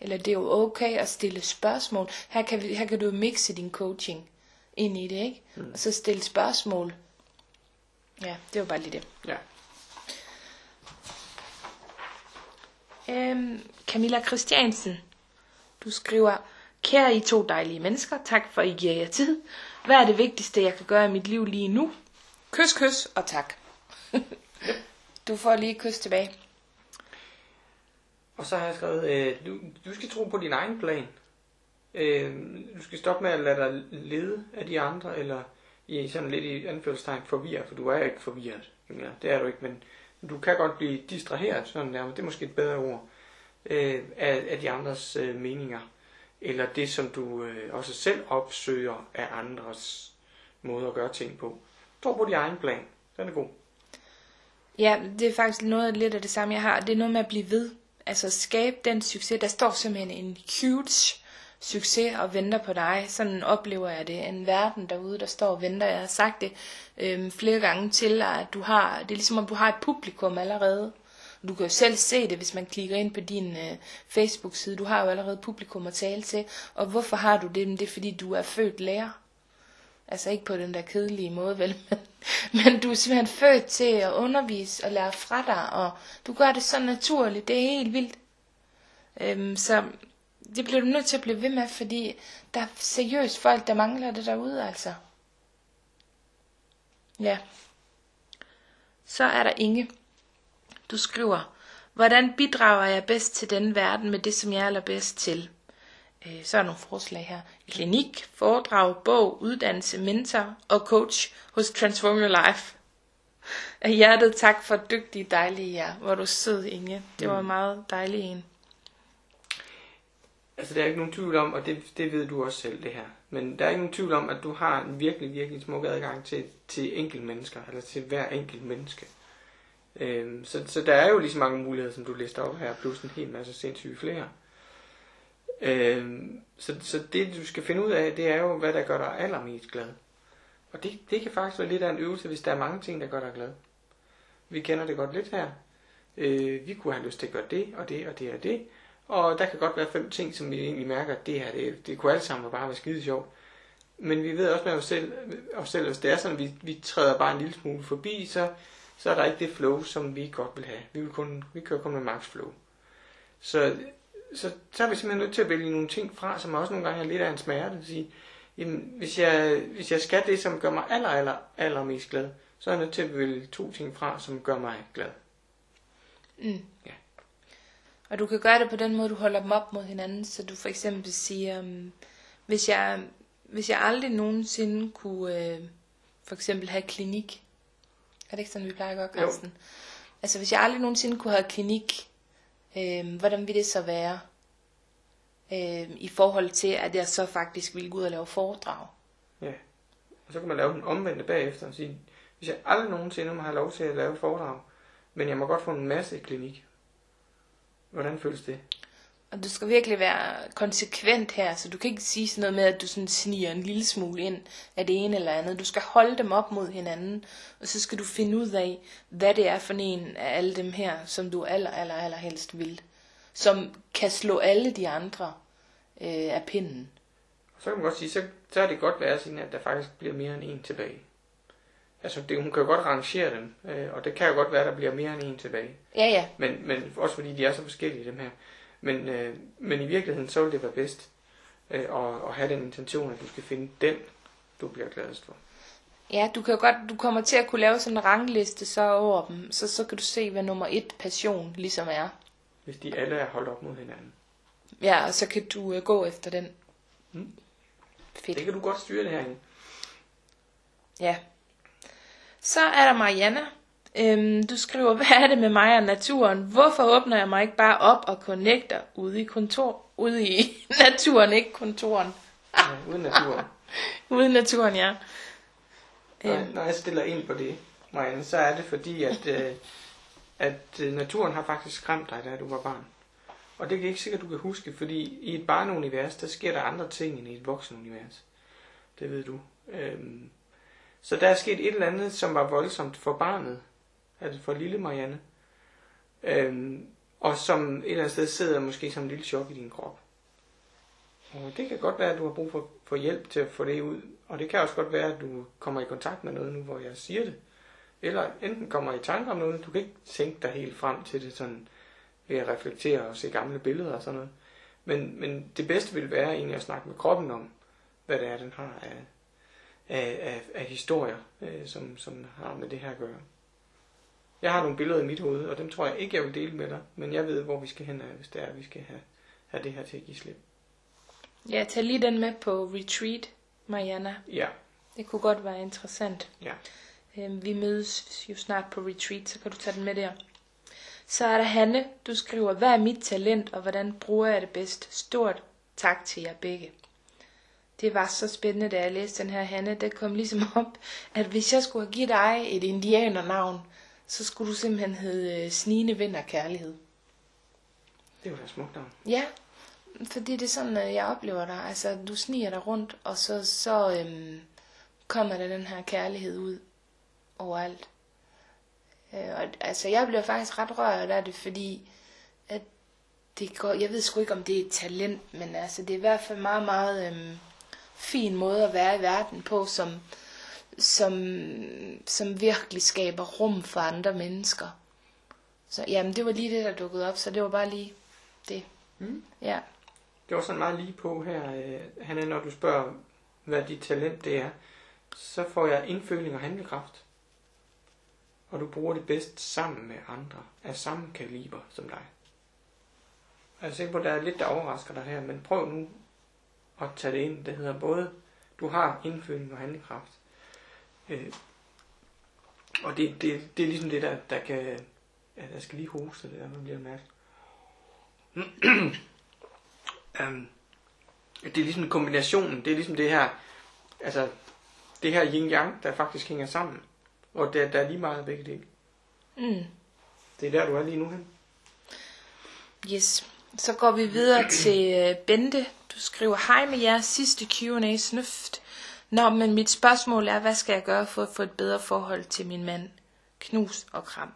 Speaker 1: Eller det er jo okay at stille spørgsmål. Her kan, vi, her kan du mixe din coaching ind i det, ikke? Mm. Og så stille spørgsmål. Ja, det var bare lige det.
Speaker 2: Ja.
Speaker 1: Øhm, Camilla Christiansen, du skriver, Kære I to dejlige mennesker, tak for at I giver jer tid. Hvad er det vigtigste, jeg kan gøre i mit liv lige nu? Kys, kys og tak. (laughs) du får lige et kys tilbage.
Speaker 2: Og så har jeg skrevet, øh, du, du skal tro på din egen plan. Øh, du skal stoppe med at lade dig lede af de andre, eller i sådan lidt i anførselstegn forvirret, for du er ikke forvirret. Camilla. Det er du ikke, men du kan godt blive distraheret, sådan nærmest. Det er måske et bedre ord, øh, af, af de andres øh, meninger. Eller det, som du øh, også selv opsøger af andres måde at gøre ting på. Tro på din egen plan. Den er god.
Speaker 1: Ja, det er faktisk noget lidt af det samme, jeg har. Det er noget med at blive ved. Altså skabe den succes. Der står simpelthen en huge succes og venter på dig. Sådan oplever jeg det. En verden derude, der står og venter. Jeg har sagt det øhm, flere gange til dig, at du har, det er ligesom om du har et publikum allerede. Du kan jo selv se det, hvis man klikker ind på din øh, Facebook-side. Du har jo allerede publikum at tale til. Og hvorfor har du det? Men det er fordi, du er født lærer. Altså ikke på den der kedelige måde, vel? (laughs) Men, men du er simpelthen født til at undervise og lære fra dig, og du gør det så naturligt. Det er helt vildt. Øhm, så det bliver du nødt til at blive ved med, fordi der er seriøst folk, der mangler det derude, altså. Ja. Så er der Inge. Du skriver, hvordan bidrager jeg bedst til den verden med det, som jeg er allerbedst til? Øh, så er nogle forslag her. Klinik, foredrag, bog, uddannelse, mentor og coach hos Transform Your Life. Af hjertet tak for dygtige, dejlige jer. Hvor du sød, Inge. Det var
Speaker 2: Mm.
Speaker 1: meget dejligt en.
Speaker 2: Altså, der er ikke nogen tvivl om, og det, det ved du også selv, det her. Men der er ikke nogen tvivl om, at du har en virkelig, virkelig smuk adgang til, til enkelte mennesker, eller til hver enkelt menneske. Øhm, så, så der er jo lige så mange muligheder, som du lister op her, plus en hel masse sindssyge flere. Øhm, så, så det, du skal finde ud af, det er jo, hvad der gør dig allermest glad. Og det, det kan faktisk være lidt af en øvelse, hvis der er mange ting, der gør dig glad. Vi kender det godt lidt her. Øh, vi kunne have lyst til at gøre det, og det, og det, og det. Og der kan godt være fem ting, som vi egentlig mærker, at det her, det, det kunne alt sammen bare være skide sjovt. Men vi ved også med os selv, os selv hvis det er sådan, at vi, vi træder bare en lille smule forbi, så, så er der ikke det flow, som vi godt vil have. Vi, vil kun, vi kører kun med max flow. Så, så, så er vi simpelthen nødt til at vælge nogle ting fra, som også nogle gange er lidt af en smerte. At sige, jamen, hvis, jeg, hvis jeg skal det, som gør mig aller, aller, aller mest glad, så er jeg nødt til at vælge to ting fra, som gør mig glad.
Speaker 1: Mm.
Speaker 2: Ja.
Speaker 1: Og du kan gøre det på den måde, du holder dem op mod hinanden, så du for eksempel siger, um, hvis, jeg, hvis jeg aldrig nogensinde kunne øh, for eksempel have klinik, er det ikke sådan, vi plejer at gøre,
Speaker 2: Jo.
Speaker 1: Carsten? Altså hvis jeg aldrig nogensinde kunne have klinik, øh, hvordan ville det så være? Øh, I forhold til, at jeg så faktisk ville gå ud og lave foredrag.
Speaker 2: Og så kan man lave den omvendte bagefter og sige, hvis jeg aldrig nogensinde må have lov til at lave foredrag, men jeg må godt få en masse klinik. Hvordan føles det?
Speaker 1: Og du skal virkelig være konsekvent her, så du kan ikke sige sådan noget med, at du sådan sniger en lille smule ind af det ene eller andet. Du skal holde dem op mod hinanden, og så skal du finde ud af, hvad det er for en af alle dem her, som du aller, aller, aller helst vil. Som kan slå alle de andre øh, af pinden.
Speaker 2: Så kan man godt sige, så, så er det godt være sådan, at der faktisk bliver mere end en tilbage. Altså, det, hun kan jo godt rangere dem, øh, og det kan jo godt være, at der bliver mere end en tilbage.
Speaker 1: Ja, ja.
Speaker 2: Men, men også fordi de er så forskellige, dem her. Men, øh, men i virkeligheden, så vil det være bedst øh, at, at have den intention, at du skal finde den, du bliver gladest for.
Speaker 1: Ja, du kan jo godt, du kommer til at kunne lave sådan en rangliste så over dem, så, så kan du se, hvad nummer et passion ligesom er.
Speaker 2: Hvis de alle er holdt op mod hinanden.
Speaker 1: Ja, og så kan du øh, gå efter den.
Speaker 2: Mm.
Speaker 1: Fedt.
Speaker 2: Det kan du godt styre det herinde.
Speaker 1: Ja. Så er der Marianne. Øhm, du skriver, hvad er det med mig og naturen? Hvorfor åbner jeg mig ikke bare op og connecter ude i kontor, ude i (laughs) naturen, ikke kontoren?
Speaker 2: Ja, uden naturen. (laughs)
Speaker 1: Ude i naturen, ja.
Speaker 2: Når,
Speaker 1: Øhm,
Speaker 2: når jeg stiller ind på det, Marianne, så er det fordi, at, (laughs) øh, at øh, naturen har faktisk skræmt dig, da du var barn. Og det er ikke sikkert, du kan huske, fordi i et barneunivers, der sker der andre ting end i et voksenunivers. Det ved du. Øhm, så der er sket et eller andet, som var voldsomt for barnet, altså for lille Marianne, øhm, og som et eller andet sted sidder måske som en lille chok i din krop. Og det kan godt være, at du har brug for, for hjælp til at få det ud. Og det kan også godt være, at du kommer i kontakt med noget nu, hvor jeg siger det. Eller enten kommer i tanke om noget, du kan ikke tænke dig helt frem til det sådan ved at reflektere og se gamle billeder og sådan noget. Men, men det bedste vil være egentlig at snakke med kroppen om, hvad det er, den har af, af, af, af historier, øh, som, som har med det her at gøre. Jeg har nogle billeder i mit hoved, og dem tror jeg ikke, jeg vil dele med dig, men jeg ved, hvor vi skal hen, af, hvis det er, vi skal have, have det her til at give slip.
Speaker 1: ja, tag lige den med på retreat, Mariana.
Speaker 2: Ja,
Speaker 1: Det kunne godt være interessant.
Speaker 2: ja.
Speaker 1: Øhm, vi mødes jo snart på retreat, så kan du tage den med der. Så er der Hanne, du skriver, hvad er mit talent, og hvordan bruger jeg det bedst? Stort tak til jer begge. Det var så spændende, da jeg læste den her Hanne. Det kom ligesom op, at hvis jeg skulle have givet dig et indianernavn, så skulle du simpelthen hedde øh, Snigende Vind Kærlighed.
Speaker 2: Det var da smukt navn.
Speaker 1: Ja, fordi det er sådan, at jeg oplever dig. Altså, du sniger dig rundt, og så, så øhm, kommer der den her kærlighed ud overalt. Øh, og, altså, jeg bliver faktisk ret rørt af det, fordi at det går, jeg ved sgu ikke, om det er et talent, men altså, det er i hvert fald meget, meget øhm, fin måde at være i verden på, som, som, som virkelig skaber rum for andre mennesker. Så jamen, det var lige det, der dukkede op, så det var bare lige det.
Speaker 2: Mm.
Speaker 1: Ja.
Speaker 2: det var sådan meget lige på her, øh, Hanne, når du spørger, hvad dit talent det er, så får jeg indføling og handlekraft. Og du bruger det bedst sammen med andre af samme kaliber som dig. Jeg er sikker på, at der er lidt, der overrasker dig her, men prøv nu at tage det ind. Det hedder både, du har indføling og handlekraft. Øh, og det, det, det er ligesom det, der, der kan... Ja, jeg skal lige hoste det der, nu bliver mærke. um, (clears throat) det er ligesom kombinationen, det er ligesom det her, altså det her yin-yang, der faktisk hænger sammen. Og der, der er lige meget begge dele.
Speaker 1: Mm.
Speaker 2: Det er der, du er lige nu hen.
Speaker 1: Yes. Så går vi videre til øh, Bente. Du skriver, hej med jeres sidste Q&A snøft. Nå, men mit spørgsmål er, hvad skal jeg gøre for at få et bedre forhold til min mand? Knus og kram.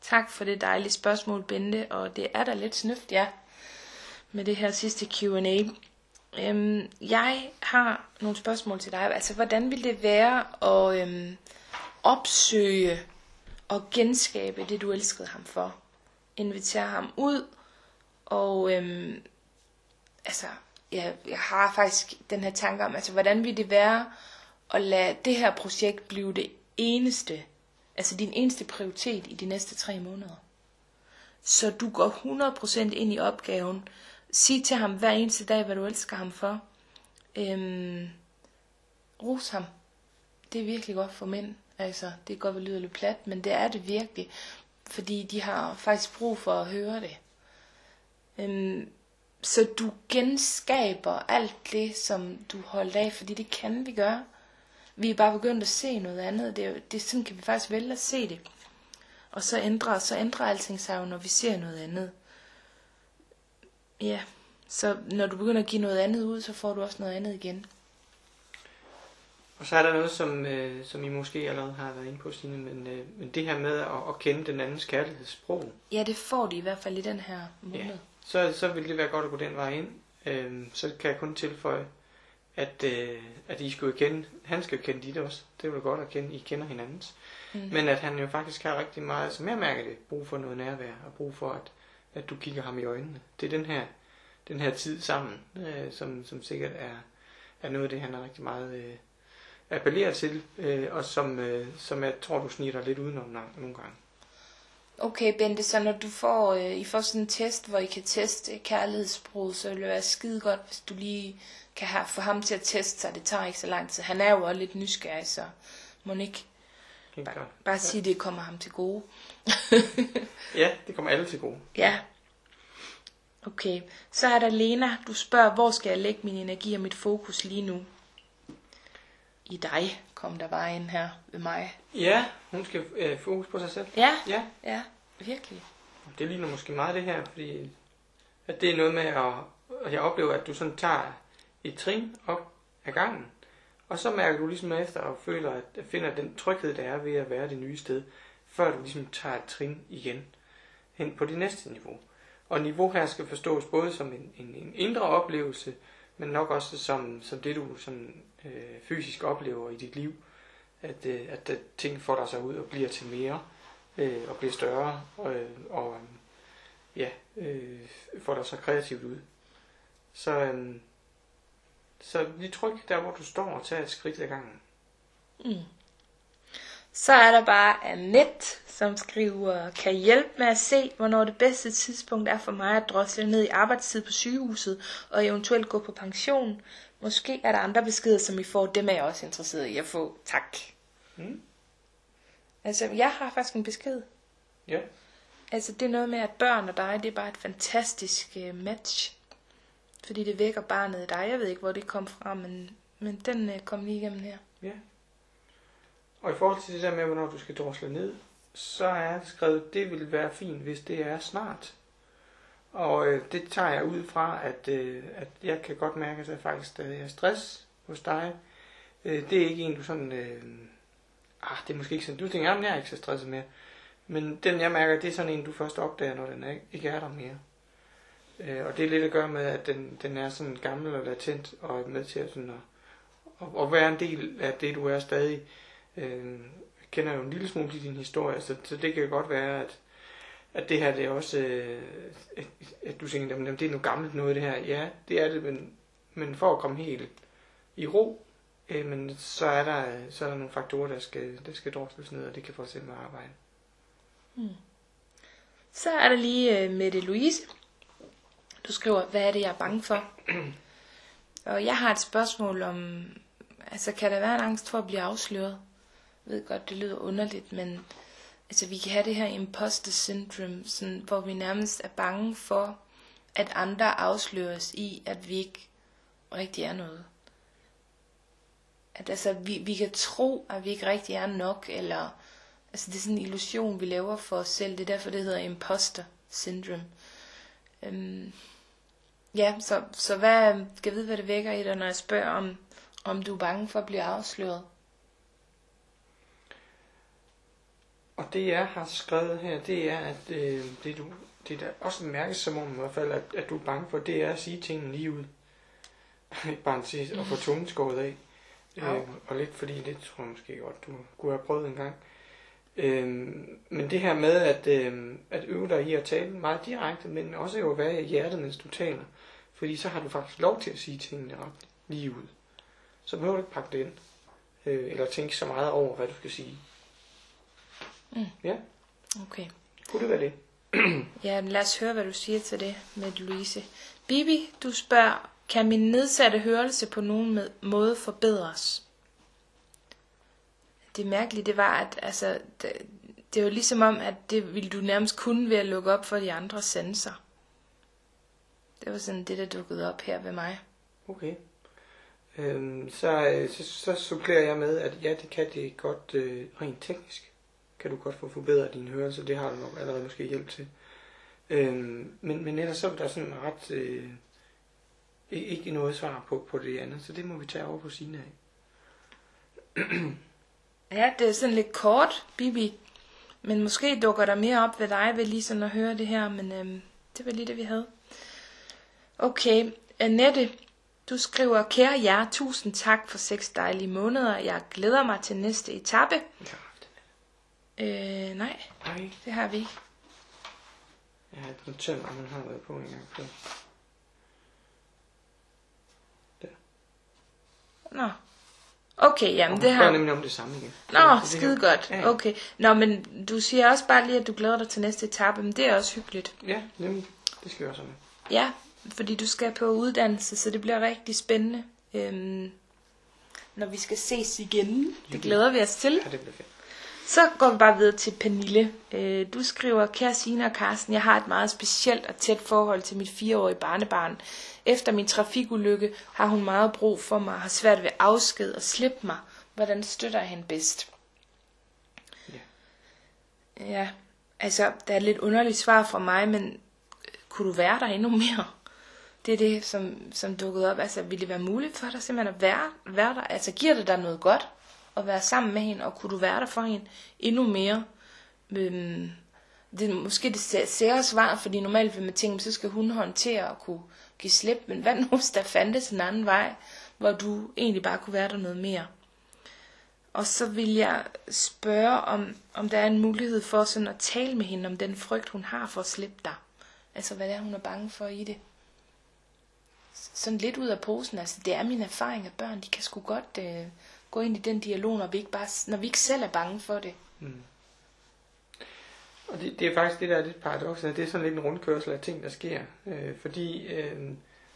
Speaker 1: Tak for det dejlige spørgsmål, Bente, og det er da lidt snøft, ja, med det her sidste Q&A. Øhm, jeg har nogle spørgsmål til dig. Altså, hvordan vil det være at øhm, opsøge og genskabe det, du elskede ham for? Invitere ham ud, og øhm, altså, jeg, jeg har faktisk den her tanke om, altså, hvordan vil det være at lade det her projekt blive det eneste, altså din eneste prioritet i de næste tre måneder? Så du går 100% ind i opgaven, sig til ham hver eneste dag, hvad du elsker ham for. Øhm, ros ham. Det er virkelig godt for mænd. Altså, det kan godt være lyde lidt plat, men det er det virkelig. Fordi de har faktisk brug for at høre det. Øhm, så du genskaber alt det, som du holdt af, fordi det kan vi gøre. Vi er bare begyndt at se noget andet. Det, er, det sådan kan vi faktisk vælge at se det. Og så ændrer, så ændrer alting sig jo, når vi ser noget andet. Ja, så når du begynder at give noget andet ud, så får du også noget andet igen.
Speaker 2: Og så er der noget, som, øh, som I måske allerede har været inde på, Stine, men, øh, men det her med at, at kende den andens kærlighedssprog.
Speaker 1: Ja, det får de i hvert fald i den her måned. Ja.
Speaker 2: Så, så vil det være godt at gå den vej ind. Øh, så kan jeg kun tilføje, at, øh, at I skal jo kende, han skal jo kende dit også. Det er jo godt at kende, I kender hinandens. Mm. Men at han jo faktisk har rigtig meget, som jeg mærker det, brug for noget nærvær, og brug for, at, at du kigger ham i øjnene. Det er den her, den her tid sammen, øh, som, som sikkert er, er noget af det, han er rigtig meget øh, appellerer til, øh, og som, øh, som jeg tror, du snitter lidt udenom nogle gange.
Speaker 1: Okay, Bente, så når du får, øh, I får sådan en test, hvor I kan teste kærlighedssprog, så vil det være skide godt, hvis du lige kan have, få ham til at teste sig. Det tager ikke så lang tid. Han er jo også lidt nysgerrig, så må ikke bare, bare ja. sige, at det kommer ham til gode.
Speaker 2: ja, det kommer alle til gode.
Speaker 1: Ja. Okay, så er der Lena. Du spørger, hvor skal jeg lægge min energi og mit fokus lige nu? I dig kom der bare ind her ved mig.
Speaker 2: Ja, hun skal øh, fokus på sig selv.
Speaker 1: Ja, ja, ja, virkelig.
Speaker 2: Det ligner måske meget det her, fordi at det er noget med, at, at jeg oplever, at du sådan tager et trin op ad gangen, og så mærker du ligesom efter og føler, at finder den tryghed, der er ved at være det nye sted, før du ligesom tager et trin igen hen på det næste niveau. Og niveau her skal forstås både som en, en, en indre oplevelse, men nok også som, som det, du sådan, øh, fysisk oplever i dit liv. At, øh, at, der ting får dig sig ud og bliver til mere, øh, og bliver større, øh, og, og ja, øh, får dig så kreativt ud. Så, øh, så lige tryk der, hvor du står, og tager et skridt ad gangen.
Speaker 1: Mm. Så er der bare Annette, som skriver, kan hjælpe med at se, hvornår det bedste tidspunkt er for mig at drosle ned i arbejdstid på sygehuset, og eventuelt gå på pension. Måske er der andre beskeder, som I får, dem er jeg også interesseret i at få. Tak. Mm. Altså, jeg har faktisk en besked.
Speaker 2: Ja.
Speaker 1: Altså, det er noget med, at børn og dig, det er bare et fantastisk uh, match. Fordi det vækker barnet i dig. Jeg ved ikke, hvor det kom fra, men, men den uh, kom lige igennem her.
Speaker 2: Ja. Og i forhold til det der med, hvornår du skal drosle ned, så er det skrevet, det vil være fint, hvis det er snart. Og øh, det tager jeg ud fra, at, øh, at jeg kan godt mærke, at der faktisk stadig er stress hos dig. Øh, det er ikke en, du sådan... Øh, ah, det er måske ikke sådan, du tænker, at jeg er ikke så stresset mere. Men den, jeg mærker, det er sådan en, du først opdager, når den er, ikke er der mere. Øh, og det er lidt at gøre med, at den, den er sådan gammel og latent, og er med til at, sådan at, at, at være en del af det, du er stadig. Øh, kender jo en lille smule til din historie, så, så det kan godt være, at, at det her det er også, øh, at, at du tænker, at det er noget gammelt noget det her. Ja, det er det, men, men for at komme helt i ro, øh, men så er der, så er der nogle faktorer, der skal, der skal drosles ned, og det kan fortsætte med at arbejde.
Speaker 1: Hmm. Så er der lige øh, Mette Louise. Du skriver, hvad er det, jeg er bange for? (clears throat) og jeg har et spørgsmål om, altså kan der være en angst for at blive afsløret? Jeg ved godt, det lyder underligt, men altså vi kan have det her imposter syndrome, sådan, hvor vi nærmest er bange for, at andre afsløres i, at vi ikke rigtig er noget. At altså, vi, vi kan tro, at vi ikke rigtig er nok, eller altså det er sådan en illusion, vi laver for os selv. Det er derfor, det hedder imposter syndrome. Øhm, ja, så, så hvad, skal jeg vide, hvad det vækker i dig, når jeg spørger, om, om du er bange for at blive afsløret?
Speaker 2: Og det jeg har skrevet her, det er, at øh, det, du, det der også mærkes som om i hvert fald, at, at du er bange for, det er at sige tingene lige ud. (laughs) Ikke bare at få tungen skåret af. Øh, og lidt fordi, det tror jeg måske godt, du kunne have prøvet en gang. Øh, men det her med at, øh, at øve dig i at tale meget direkte, men også jo at være i hjertet, mens du taler. Fordi så har du faktisk lov til at sige tingene ret lige ud. Så behøver du ikke pakke det ind. Øh, eller tænke så meget over, hvad du skal sige.
Speaker 1: Mm.
Speaker 2: Ja.
Speaker 1: Okay.
Speaker 2: Kunne det være det? (clears throat)
Speaker 1: ja, lad os høre, hvad du siger til det med Louise. Bibi, du spørger, kan min nedsatte hørelse på nogen måde forbedres? Det mærkelige, det var, at altså, det, det var ligesom om, at det ville du nærmest kunne ved at lukke op for de andre sensorer. Det var sådan det, der dukkede op her ved mig.
Speaker 2: Okay. Øhm, så, så, så supplerer jeg med, at ja, det kan det godt øh, rent teknisk kan du godt få forbedret din hørelse. Det har du nok allerede måske hjælp til. Øhm, men, men ellers så er der sådan ret... Øh, ikke noget svar på, på det andet, så det må vi tage over på sine af. (clears throat)
Speaker 1: ja, det er sådan lidt kort, Bibi. Men måske dukker der mere op ved dig ved lige sådan at høre det her, men øhm, det var lige det, vi havde. Okay, Annette, du skriver, kære jer, tusind tak for seks dejlige måneder. Jeg glæder mig til næste etape. Ja. Øh, nej.
Speaker 2: Nej.
Speaker 1: Det har vi ikke.
Speaker 2: Jeg har noteret mig, man har været på en gang før. Der.
Speaker 1: Nå. Okay, jamen det har...
Speaker 2: Det nemlig om det samme igen.
Speaker 1: Nå, ja, skide her... godt. Ja, ja. Okay. Nå, men du siger også bare lige, at du glæder dig til næste etape, men det er også hyggeligt.
Speaker 2: Ja, nemlig. Det skal jeg også have
Speaker 1: Ja, fordi du skal på uddannelse, så det bliver rigtig spændende. Øhm, når vi skal ses igen. Det glæder vi os til.
Speaker 2: Ja, det bliver fedt.
Speaker 1: Så går vi bare videre til Pernille. Øh, du skriver, kære Signe og Carsten, jeg har et meget specielt og tæt forhold til mit fireårige barnebarn. Efter min trafikulykke har hun meget brug for mig og har svært ved afsked og slippe mig. Hvordan støtter jeg hende bedst? Ja. ja, altså, der er et lidt underligt svar fra mig, men øh, kunne du være der endnu mere? Det er det, som, som dukkede op. Altså, ville det være muligt for dig simpelthen at være, være der? Altså, giver det dig noget godt? At være sammen med hende, og kunne du være der for hende endnu mere? Øhm, det er måske det sære svar, fordi normalt vil man tænke, så skal hun håndtere og kunne give slip, men hvad (laughs) nu hvis der fandtes en anden vej, hvor du egentlig bare kunne være der noget mere? Og så vil jeg spørge, om, om der er en mulighed for sådan at tale med hende om den frygt, hun har for at slippe dig. Altså, hvad det er, hun er bange for i det. Sådan lidt ud af posen. Altså, det er min erfaring, at børn, de kan sgu godt øh, gå ind i den dialog, når vi ikke, bare, når vi ikke selv er bange for det. Mm.
Speaker 2: Og det, det er faktisk det, der er lidt paradoks, det er sådan lidt en rundkørsel af ting, der sker. Øh, fordi øh,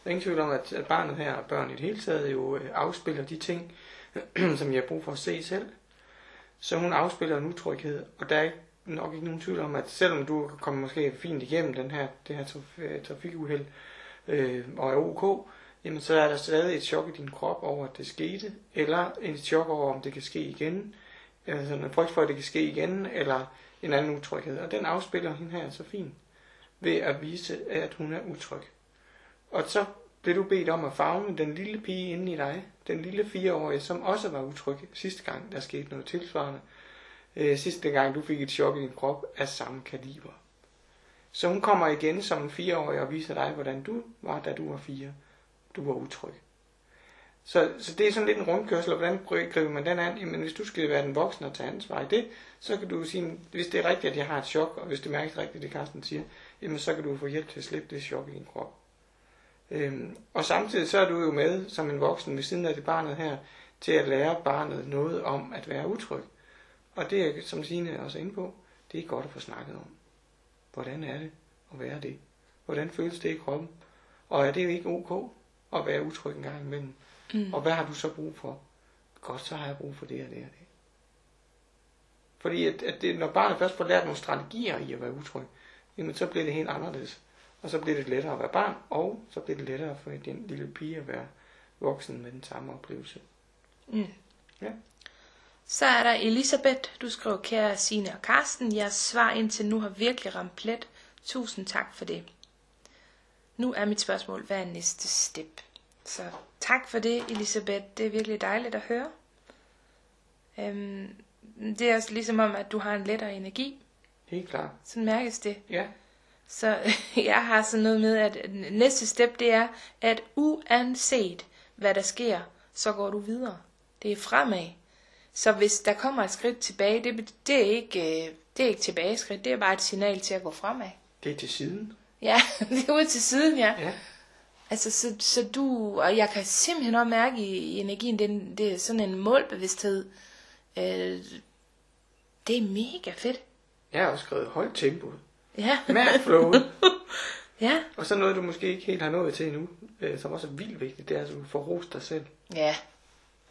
Speaker 2: der er ingen tvivl om, at, at barnet her, og børn i det hele taget, jo øh, afspiller de ting, (clears throat) som jeg har brug for at se selv. Så hun afspiller en utryghed, og der er nok ikke nogen tvivl om, at selvom du kommer måske fint igennem den her, det her trafikuheld, øh, og er ok, jamen så er der stadig et chok i din krop over, at det skete, eller et chok over, om det kan ske igen, eller sådan en frygt for, at det kan ske igen, eller en anden utryghed. Og den afspiller hende her så fint, ved at vise, at hun er utryg. Og så blev du bedt om at fagne den lille pige inde i dig, den lille fireårige, som også var utryg sidste gang, der skete noget tilsvarende. Øh, sidste gang, du fik et chok i din krop af samme kaliber. Så hun kommer igen som en fireårig og viser dig, hvordan du var, da du var fire du var utryg. Så, så det er sådan lidt en rundkørsel, og hvordan griber man den an? Jamen, hvis du skal være den voksne og tage ansvar i det, så kan du sige, hvis det er rigtigt, at jeg har et chok, og hvis det mærkes rigtigt, det Carsten siger, jamen så kan du få hjælp til at slippe det chok i din krop. Øhm, og samtidig så er du jo med som en voksen ved siden af det barnet her, til at lære barnet noget om at være utryg. Og det er, som Signe også er inde på, det er godt at få snakket om. Hvordan er det at være det? Hvordan føles det i kroppen? Og er det jo ikke ok at være utryg en gang imellem? Mm. Og hvad har du så brug for? Godt, så har jeg brug for det og det og det. Fordi at, at det, når barnet først får lært nogle strategier i at være utryg, jamen så bliver det helt anderledes. Og så bliver det lettere at være barn, og så bliver det lettere for den lille pige at være voksen med den samme oplevelse.
Speaker 1: Mm. Ja. Så er der Elisabeth, du skriver, kære Signe og Karsten, jeres svar indtil nu har virkelig ramt plet. Tusind tak for det. Nu er mit spørgsmål, hvad er næste step? Så tak for det, Elisabeth. Det er virkelig dejligt at høre. Øhm, det er også ligesom om, at du har en lettere energi.
Speaker 2: Helt klart.
Speaker 1: Sådan mærkes det.
Speaker 2: Ja.
Speaker 1: Så (laughs) jeg har sådan noget med, at næste step det er, at uanset hvad der sker, så går du videre. Det er fremad. Så hvis der kommer et skridt tilbage, det, det, er, ikke, øh, det er ikke tilbageskridt, det er bare et signal til at gå fremad.
Speaker 2: Det er til siden.
Speaker 1: Ja, (laughs) det er ud til siden, ja.
Speaker 2: Ja.
Speaker 1: Altså, så, så du, og jeg kan simpelthen også mærke i, i energien, det, er- det er sådan en målbevidsthed. Øh, det er mega fedt.
Speaker 2: Jeg har også skrevet højt tempo.
Speaker 1: Ja,
Speaker 2: Mærk flowet. (laughs)
Speaker 1: ja,
Speaker 2: og så noget, du måske ikke helt har nået til endnu, øh, som også er vildt vigtigt, det er, at du får rost dig selv.
Speaker 1: ja,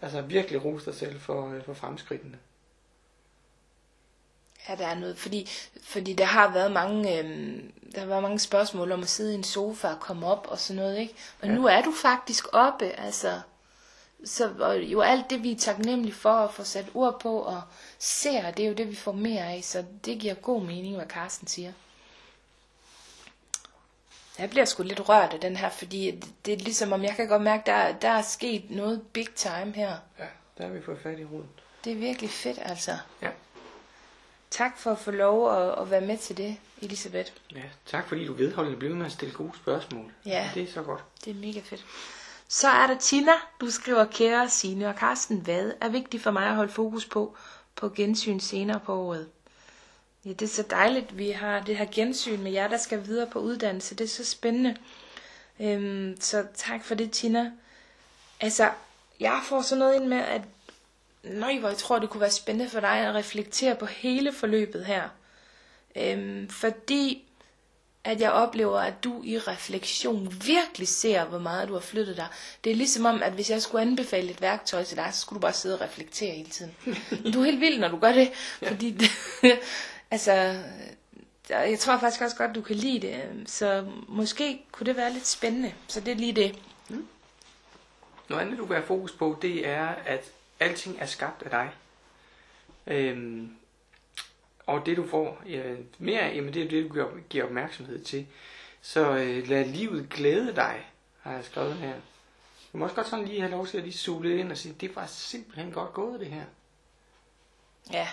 Speaker 2: Altså virkelig rost dig selv for, øh, for fremskridtene.
Speaker 1: Ja, der er noget, fordi, fordi der har været mange, øhm, der har været mange spørgsmål om at sidde i en sofa og komme op og sådan noget, ikke? Og
Speaker 2: ja.
Speaker 1: nu er du faktisk oppe, altså. Så og jo alt det, vi er taknemmelige for at få sat ord på og ser, det er jo det, vi får mere af, så det giver god mening, hvad Carsten siger. Jeg bliver sgu lidt rørt af den her, fordi det, det er ligesom om, jeg kan godt mærke, der, der er sket noget big time her.
Speaker 2: Ja, der har vi fået fat i roden.
Speaker 1: Det er virkelig fedt, altså.
Speaker 2: Ja.
Speaker 1: Tak for at få lov at, at være med til det, Elisabeth.
Speaker 2: ja. Tak fordi du vedholdende blev med at stille gode spørgsmål.
Speaker 1: Ja.
Speaker 2: Det er så godt.
Speaker 1: Det er mega fedt. Så er der Tina. Du skriver, kære Signe og Karsten, hvad er vigtigt for mig at holde fokus på på gensyn senere på året? Ja, det er så dejligt, vi har det her gensyn med jer, der skal videre på uddannelse. Det er så spændende. Øhm, så tak for det, Tina. Altså, jeg får sådan noget ind med, at nøj, hvor jeg tror, det kunne være spændende for dig at reflektere på hele forløbet her. Øhm, fordi at jeg oplever, at du i refleksion virkelig ser, hvor meget du har flyttet dig. Det er ligesom om, at hvis jeg skulle anbefale et værktøj til dig, så skulle du bare sidde og reflektere hele tiden. Men (laughs) du er helt vild, når du gør det. Fordi, det, (laughs) altså, jeg tror faktisk også godt, du kan lide det. Så måske kunne det være lidt spændende. Så det er lige det.
Speaker 2: Noget andet, du kan have fokus på, det er, at alting er skabt af dig. Øhm, og det du får øh, mere af, jamen det er det, du giver, giver opmærksomhed til. Så øh, lad livet glæde dig, har jeg skrevet her. Du må også godt sådan lige have lov til at lige suge lidt ind og sige, det var simpelthen godt gået det her.
Speaker 1: Ja,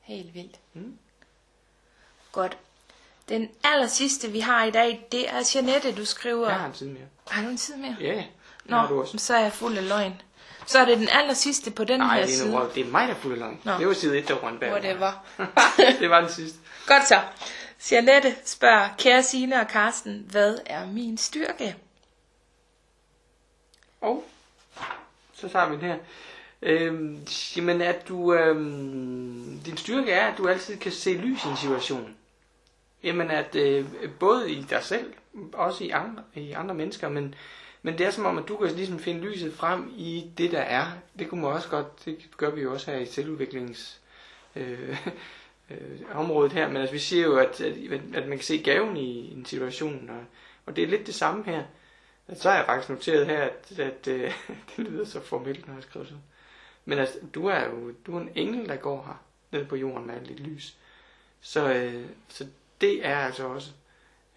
Speaker 1: helt vildt.
Speaker 2: Mm.
Speaker 1: Godt. Den aller sidste, vi har i dag, det er Jeanette, du skriver.
Speaker 2: Jeg har en tid mere.
Speaker 1: Har du en tid mere?
Speaker 2: Ja, det
Speaker 1: Nå,
Speaker 2: du også.
Speaker 1: så er jeg fuld af løgn. Så er det den aller sidste på den
Speaker 2: Nej,
Speaker 1: her
Speaker 2: det er,
Speaker 1: side.
Speaker 2: noget, det er mig, der er af løgn.
Speaker 1: Nå.
Speaker 2: Det var side 1, der var en bag.
Speaker 1: Whatever. (laughs)
Speaker 2: det var den sidste.
Speaker 1: Godt så. Jeanette spørger, kære Signe og Karsten, hvad er min styrke?
Speaker 2: Og så tager vi den her. Øhm, jamen, at du, øhm, din styrke er, at du altid kan se lys i en situation. Jamen, at øh, både i dig selv, også i andre, i andre mennesker, men, men det er som om, at du kan ligesom finde lyset frem i det, der er. Det kunne man også godt, det gør vi jo også her i selvudviklings øh, (laughs) øh, området her, men altså, vi siger jo, at, at, at man kan se gaven i en situation, og, og det er lidt det samme her. Så har jeg faktisk noteret her, at, at øh, (laughs) det lyder så formelt, når jeg skriver sådan. Men altså, du er jo du er en engel, der går her, ned på jorden med alt dit lys. Så, øh, så det er altså også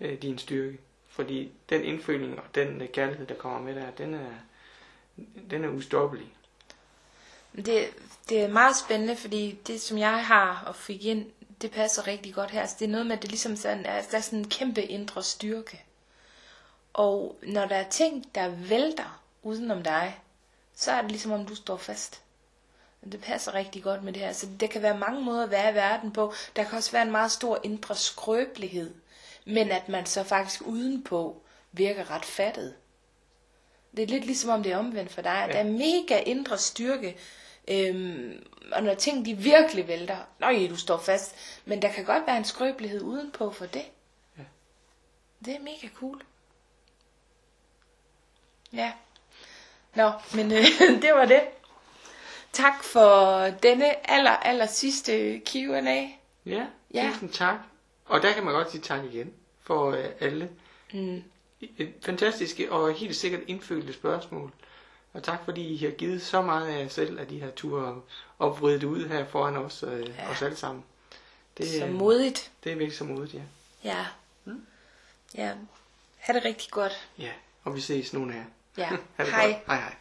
Speaker 2: øh, din styrke. Fordi den indføling og den øh, kærlighed, der kommer med der, den er, den er ustoppelig.
Speaker 1: Det, det er meget spændende, fordi det, som jeg har og fik ind, det passer rigtig godt her. Altså, det er noget med, at det ligesom sådan, er, der er sådan en kæmpe indre styrke. Og når der er ting, der vælter udenom dig, så er det ligesom om du står fast. Det passer rigtig godt med det her. Så der kan være mange måder at være i verden på. Der kan også være en meget stor indre skrøbelighed. Men at man så faktisk udenpå virker ret fattet. Det er lidt ligesom om det er omvendt for dig. Ja. Der er mega indre styrke. Øhm, og når ting de virkelig vælter, nøj, du står fast. Men der kan godt være en skrøbelighed udenpå for det. Ja. Det er mega cool. Ja. Nå, men øh, (laughs) det var det. Tak for denne aller, aller sidste Q&A.
Speaker 2: Ja, ja, tusind tak. Og der kan man godt sige tak igen for øh, alle. Mm. Et fantastisk og helt sikkert indfølte spørgsmål. Og tak fordi I har givet så meget af jer selv, at I har tur og vredet ud her foran os, øh, ja. os alle sammen.
Speaker 1: Det, så modigt.
Speaker 2: Det er virkelig så modigt, ja.
Speaker 1: Ja. Mm? Ja. Ha' det rigtig godt.
Speaker 2: Ja, og vi ses nogle af jer.
Speaker 1: Ja. (laughs) hej.
Speaker 2: Godt. Hej hej.